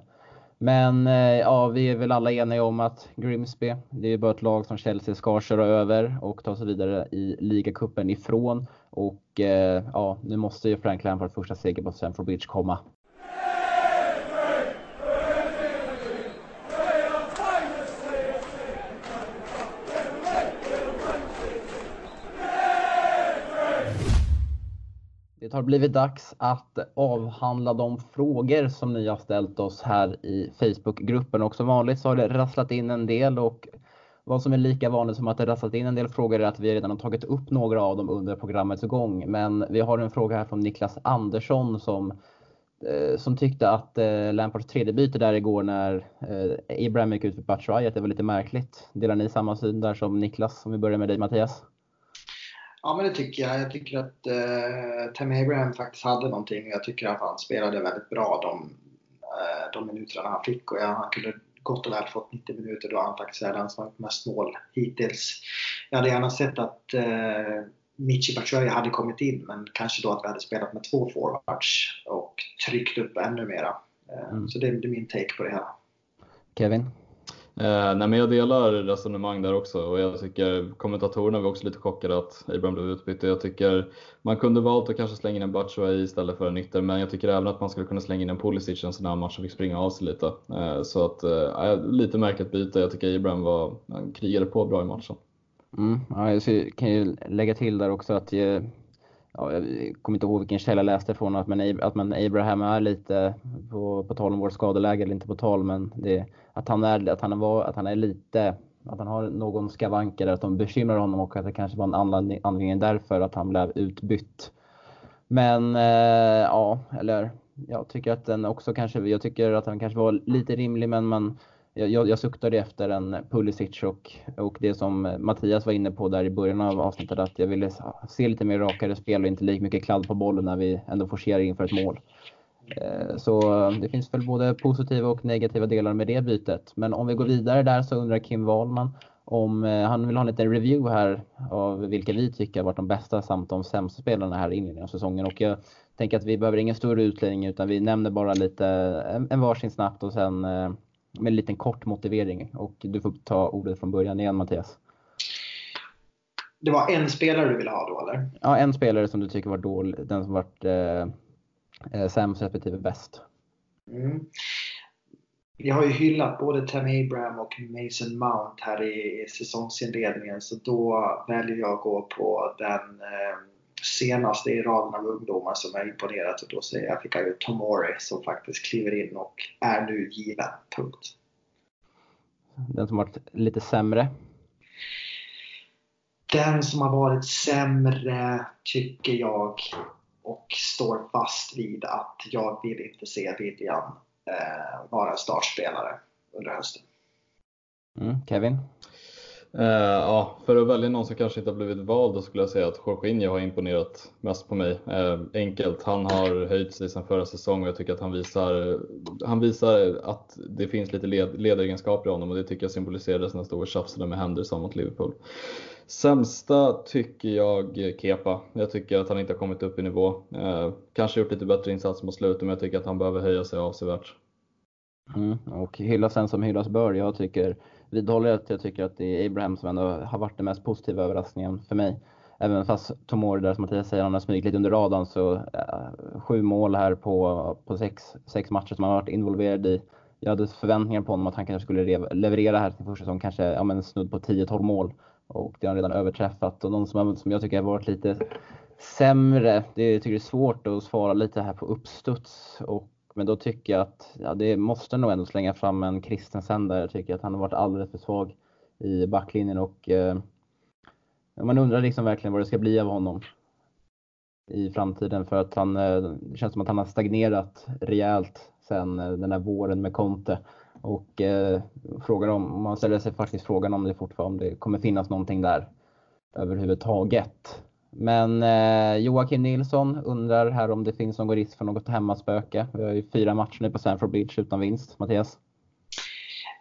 Men eh, ja, vi är väl alla eniga om att Grimsby, det är bara ett lag som Chelsea ska köra över och ta sig vidare i ligacupen ifrån. Och eh, ja, nu måste ju Frank Lampard första seger på Stamford Bridge komma. Det har blivit dags att avhandla de frågor som ni har ställt oss här i Facebookgruppen och som vanligt så har det rasslat in en del och vad som är lika vanligt som att det rasslat in en del frågor är att vi redan har tagit upp några av dem under programmets gång. Men vi har en fråga här från Niklas Andersson som, eh, som tyckte att eh, Lampards tredje byte där igår när eh, Abraham gick ut för Batshuayi, att det var lite märkligt. Delar ni samma syn där som Niklas? Om vi börjar med dig Mattias?
Ja, men det tycker jag. Jag tycker att eh, Tammy Abraham faktiskt hade någonting. Jag tycker att han spelade väldigt bra de, eh, de minuterna han fick. Och ja, han kunde gott och väl fått 90 minuter då han faktiskt är den som har mest mål hittills. Jag hade gärna sett att eh, Michi Batshuayi hade kommit in, men kanske då att vi hade spelat med två forwards och tryckt upp ännu mera. Eh, mm. Så det, det är min take på det hela.
Kevin?
Eh, nej, men jag delar resonemang där också och jag tycker kommentatorerna var också lite chockade att Abraham blev utbytt. Jag tycker man kunde valt att kanske slänga in en Batshuayi istället för en ytter, men jag tycker även att man skulle kunna slänga in en Pulisic en sån här match och fick springa av sig lite. Eh, så att, eh, lite märkligt byte. Jag tycker Abraham var, krigade på bra i matchen.
Mm, ja, jag kan ju lägga till där också att jag, ja, jag kommer inte ihåg vilken källa jag läste från, att man, att man Abraham är lite, på, på tal om vårt skadeläge, eller inte på tal, men det, att, han är, att, han var, att han är lite, att han har någon skavanker, att de bekymrar honom och att det kanske var en anledning, anledning därför att han blev utbytt. Men eh, ja, eller jag tycker att den också kanske, jag tycker att han kanske var lite rimlig, men man jag, jag suktade efter en Pulisic och, och det som Mattias var inne på där i början av avsnittet att jag ville se lite mer rakare spel och inte lika mycket kladd på bollen när vi ändå forcerar inför ett mål. Eh, så det finns väl både positiva och negativa delar med det bytet. Men om vi går vidare där så undrar Kim Wahlman om eh, han vill ha en liten review här av vilka vi tycker har varit de bästa samt de sämsta spelarna här i inledningen av säsongen. Och jag tänker att vi behöver ingen större utläggning utan vi nämner bara lite en, varsin snabbt och sen eh, med en liten kort motivering. Och du får ta ordet från början igen Mattias.
Det var en spelare du ville ha då eller?
Ja, en spelare som du tycker var dålig, den som varit eh, eh, sämst respektive bäst. Mm.
Vi har ju hyllat både Tam Abraham och Mason Mount här i säsongsinledningen så då väljer jag att gå på den eh, senaste i raden av ungdomar som har imponerat och då säger jag Fikayo Tomori som faktiskt kliver in och är nu given. Punkt.
Den som varit lite sämre?
Den som har varit sämre tycker jag och står fast vid att jag vill inte se William eh, vara en startspelare under hösten.
Mm, Kevin?
Eh, ja, för att välja någon som kanske inte har blivit vald då skulle jag säga att Jorginho har imponerat mest på mig. Eh, enkelt, han har höjt sig liksom sedan förra säsongen och jag tycker att han visar, han visar att det finns lite led, ledaregenskaper i honom och det tycker jag symboliserades när stod och tjafsade med Henderson mot Liverpool. Sämsta tycker jag Kepa. Jag tycker att han inte har kommit upp i nivå. Eh, kanske gjort lite bättre insats mot slutet men jag tycker att han behöver höja sig avsevärt.
Mm, och hyllas den som hyllas bör. Jag tycker vidhåller att jag tycker att det är Abraham som ändå har varit den mest positiva överraskningen för mig. Även fast Tomori där som Mattias säger, han har smugit lite under radarn så äh, sju mål här på, på sex, sex matcher som han har varit involverad i. Jag hade förväntningar på honom att han kanske skulle leverera här till första säsong, kanske ja, men snudd på 10-12 mål. Och det har han redan överträffat. Och någon som, som jag tycker har varit lite sämre, det jag tycker det är svårt att svara lite här på uppstuds. Och men då tycker jag att ja, det måste nog ändå slänga fram en Christensen där. Jag tycker att han har varit alldeles för svag i backlinjen och eh, man undrar liksom verkligen vad det ska bli av honom i framtiden för att han, eh, det känns som att han har stagnerat rejält sen eh, den här våren med Conte. Och eh, frågar om, man ställer sig faktiskt frågan om det fortfarande om det kommer finnas någonting där överhuvudtaget. Men eh, Joakim Nilsson undrar här om det finns någon risk för något hemmaspöke. Vi har ju fyra matcher nu på Stamford Bridge utan vinst. Mattias?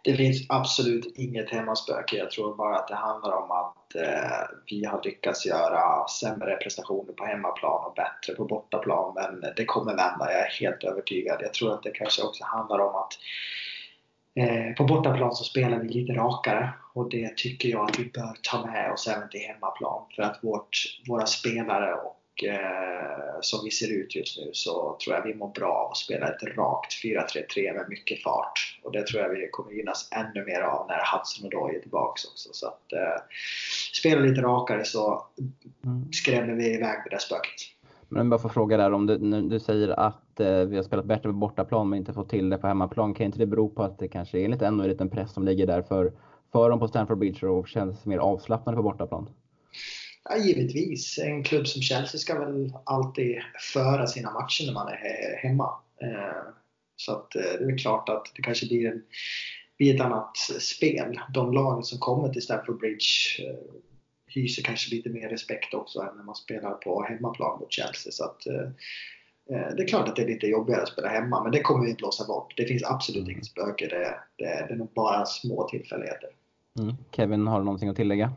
Det finns absolut inget hemmaspöke. Jag tror bara att det handlar om att eh, vi har lyckats göra sämre prestationer på hemmaplan och bättre på bortaplan. Men det kommer vända, jag är helt övertygad. Jag tror att det kanske också handlar om att Eh, på bortaplan så spelar vi lite rakare och det tycker jag att vi bör ta med oss även till hemmaplan för att vårt, våra spelare och eh, som vi ser ut just nu så tror jag vi mår bra av att spela ett rakt 4-3-3 med mycket fart och det tror jag vi kommer gynnas ännu mer av när Hudson och är tillbaks också. Så att eh, spela lite rakare så mm. skrämmer vi iväg det där spöket.
Men bara får fråga där, om du, du säger att eh, vi har spelat bättre på bortaplan men inte fått till det på hemmaplan. Kan inte det bero på att det kanske är ännu en liten press som ligger där för, för dem på Stamford Bridge och känns mer avslappnade på bortaplan?
Ja, givetvis. En klubb som Chelsea ska väl alltid föra sina matcher när man är hemma. Eh, så att, eh, det är klart att det kanske blir, en, blir ett annat spel. De lag som kommer till Stamford Bridge eh, hyser kanske lite mer respekt också än när man spelar på hemmaplan mot Chelsea. Så att, eh, eh, det är klart att det är lite jobbigare att spela hemma, men det kommer vi inte blåsa bort. Det finns absolut mm. inget spöke. Det, det, det är nog bara små tillfälligheter.
Mm. Kevin, har du någonting att tillägga?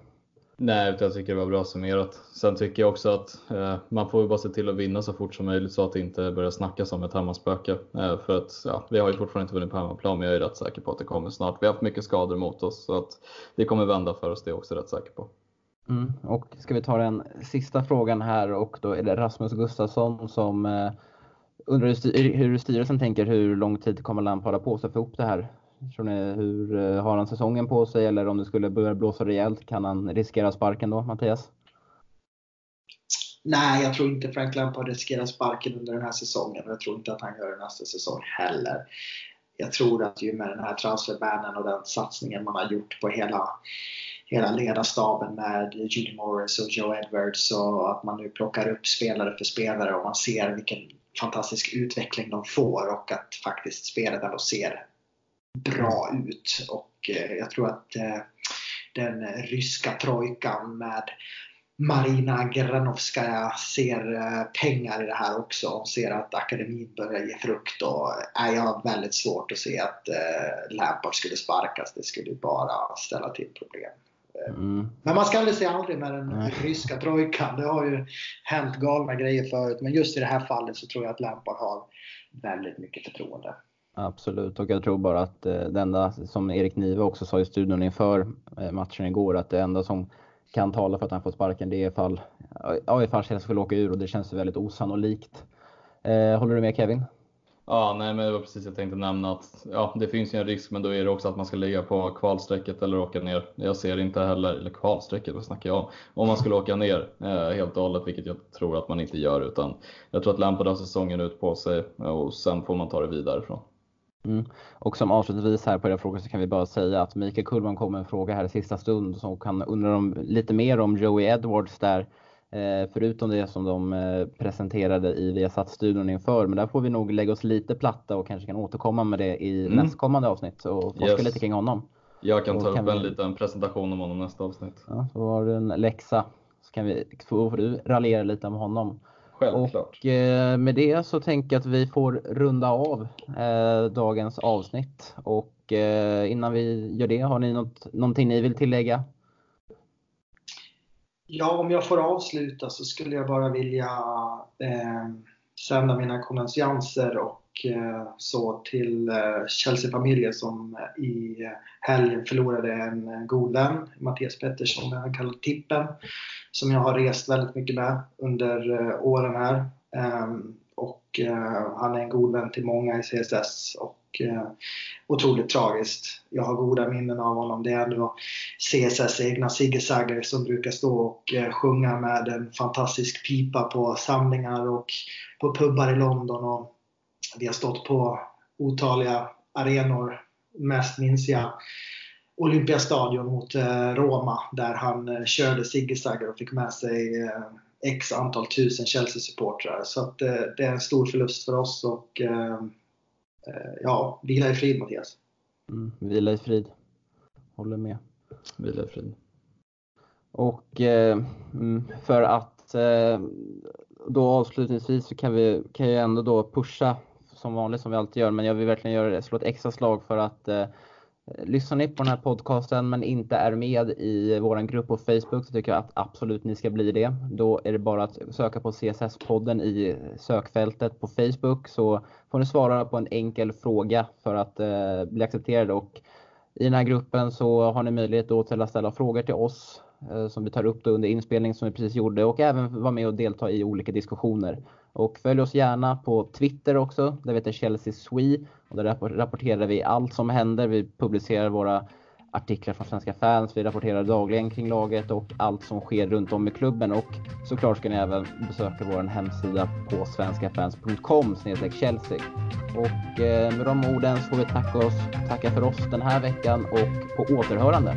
Nej, jag tycker det var bra summerat. Sen tycker jag också att eh, man får ju bara se till att vinna så fort som möjligt så att det inte börjar snackas om ett hemmaspöke. Eh, för att ja, vi har ju fortfarande inte vunnit på hemmaplan, men jag är rätt säker på att det kommer snart. Vi har haft mycket skador mot oss så att det kommer vända för oss, det är jag också rätt säker på.
Mm. Och ska vi ta den sista frågan här och då är det Rasmus Gustafsson som eh, undrar hur styrelsen tänker, hur lång tid kommer Lampard ha på sig för att få ihop det här? Tror ni, hur eh, har han säsongen på sig eller om det skulle börja blåsa rejält, kan han riskera sparken då, Mattias?
Nej, jag tror inte Frank Lampard riskerar sparken under den här säsongen och jag tror inte att han gör det nästa säsong heller. Jag tror att ju med den här transferbanen och den satsningen man har gjort på hela, hela ledarstaben med Judy Morris och Joe Edwards och att man nu plockar upp spelare för spelare och man ser vilken fantastisk utveckling de får och att faktiskt spelet ändå ser bra ut. Och eh, jag tror att eh, den ryska trojkan med Marina Granovskaja ser eh, pengar i det här också och ser att akademin börjar ge frukt. Och är jag väldigt svårt att se att Lampard skulle sparkas. Det skulle bara ställa till problem. Mm. Men man ska aldrig säga aldrig med den ryska trojkan. Det har ju hänt galna grejer förut. Men just i det här fallet så tror jag att Lampard har väldigt mycket förtroende.
Absolut, och jag tror bara att eh, det enda som Erik Nive också sa i studion inför eh, matchen igår, att det enda som kan tala för att han får sparken det är ifall, ja, ifall Chelsea skulle åka ur och det känns väldigt osannolikt. Eh, håller du med Kevin?
Ja, nej, men det var precis jag tänkte nämna att ja, det finns ju en risk, men då är det också att man ska ligga på kvalstrecket eller åka ner. Jag ser inte heller, eller kvalstrecket, vad snackar jag om? Om man skulle åka ner eh, helt och hållet, vilket jag tror att man inte gör, utan jag tror att Lampard har säsongen ut på sig eh, och sen får man ta det vidare från.
Mm. Och som avslutningsvis här på era frågor så kan vi bara säga att Mikael Kullman kom med en fråga här i sista stund som kan undra om, lite mer om Joey Edwards där. Eh, förutom det som de eh, presenterade i Viasat-studion inför. Men där får vi nog lägga oss lite platta och kanske kan återkomma med det i mm. nästkommande avsnitt och forska yes. lite kring honom.
Jag kan ta upp en vi... liten presentation om honom nästa avsnitt.
Ja, så har du en läxa så kan vi, får du raljera lite om honom.
Självklart.
Och eh, med det så tänker jag att vi får runda av dagens avsnitt. Och innan vi gör det, har ni något, någonting ni vill tillägga?
Ja, om jag får avsluta så skulle jag bara vilja eh, sända mina kondolenser och eh, så till eh, Chelsea-familjen som eh, i helgen förlorade en eh, god vän, Mattias Pettersson, han kallar Tippen, som jag har rest väldigt mycket med under eh, åren här. Ehm, och han är en god vän till många i CSS och otroligt tragiskt. Jag har goda minnen av honom. Det är ändå CSS egna Sigge Sagger som brukar stå och eh, sjunga med en fantastisk pipa på samlingar och på pubbar i London. Och vi har stått på otaliga arenor. Mest minns jag Olympiastadion mot eh, Roma där han eh, körde zigzaggar och fick med sig x antal tusen Chelsea-supportrar. Så att, det är en stor förlust för oss och Eh, ja, vila i frid Mattias.
Mm, vila i frid. Håller med.
Vila i frid.
Och eh, mm, för att eh, då avslutningsvis så kan vi kan jag ändå då pusha som vanligt som vi alltid gör, men jag vill verkligen göra det, slå ett extra slag för att eh, Eh, lyssnar ni på den här podcasten men inte är med i vår grupp på Facebook så tycker jag att absolut ni ska bli det. Då är det bara att söka på CSS-podden i sökfältet på Facebook så får ni svara på en enkel fråga för att eh, bli accepterade och i den här gruppen så har ni möjlighet då till att ställa frågor till oss eh, som vi tar upp under inspelningen som vi precis gjorde och även vara med och delta i olika diskussioner. Och följ oss gärna på Twitter också, där vi heter Chelsea Swe. Och där rapporterar vi allt som händer. Vi publicerar våra artiklar från svenska fans. Vi rapporterar dagligen kring laget och allt som sker runt om i klubben. Och såklart ska ni även besöka vår hemsida på svenskafans.com Chelsea. Och eh, med de orden så får vi tacka, oss, tacka för oss den här veckan och på återhörande.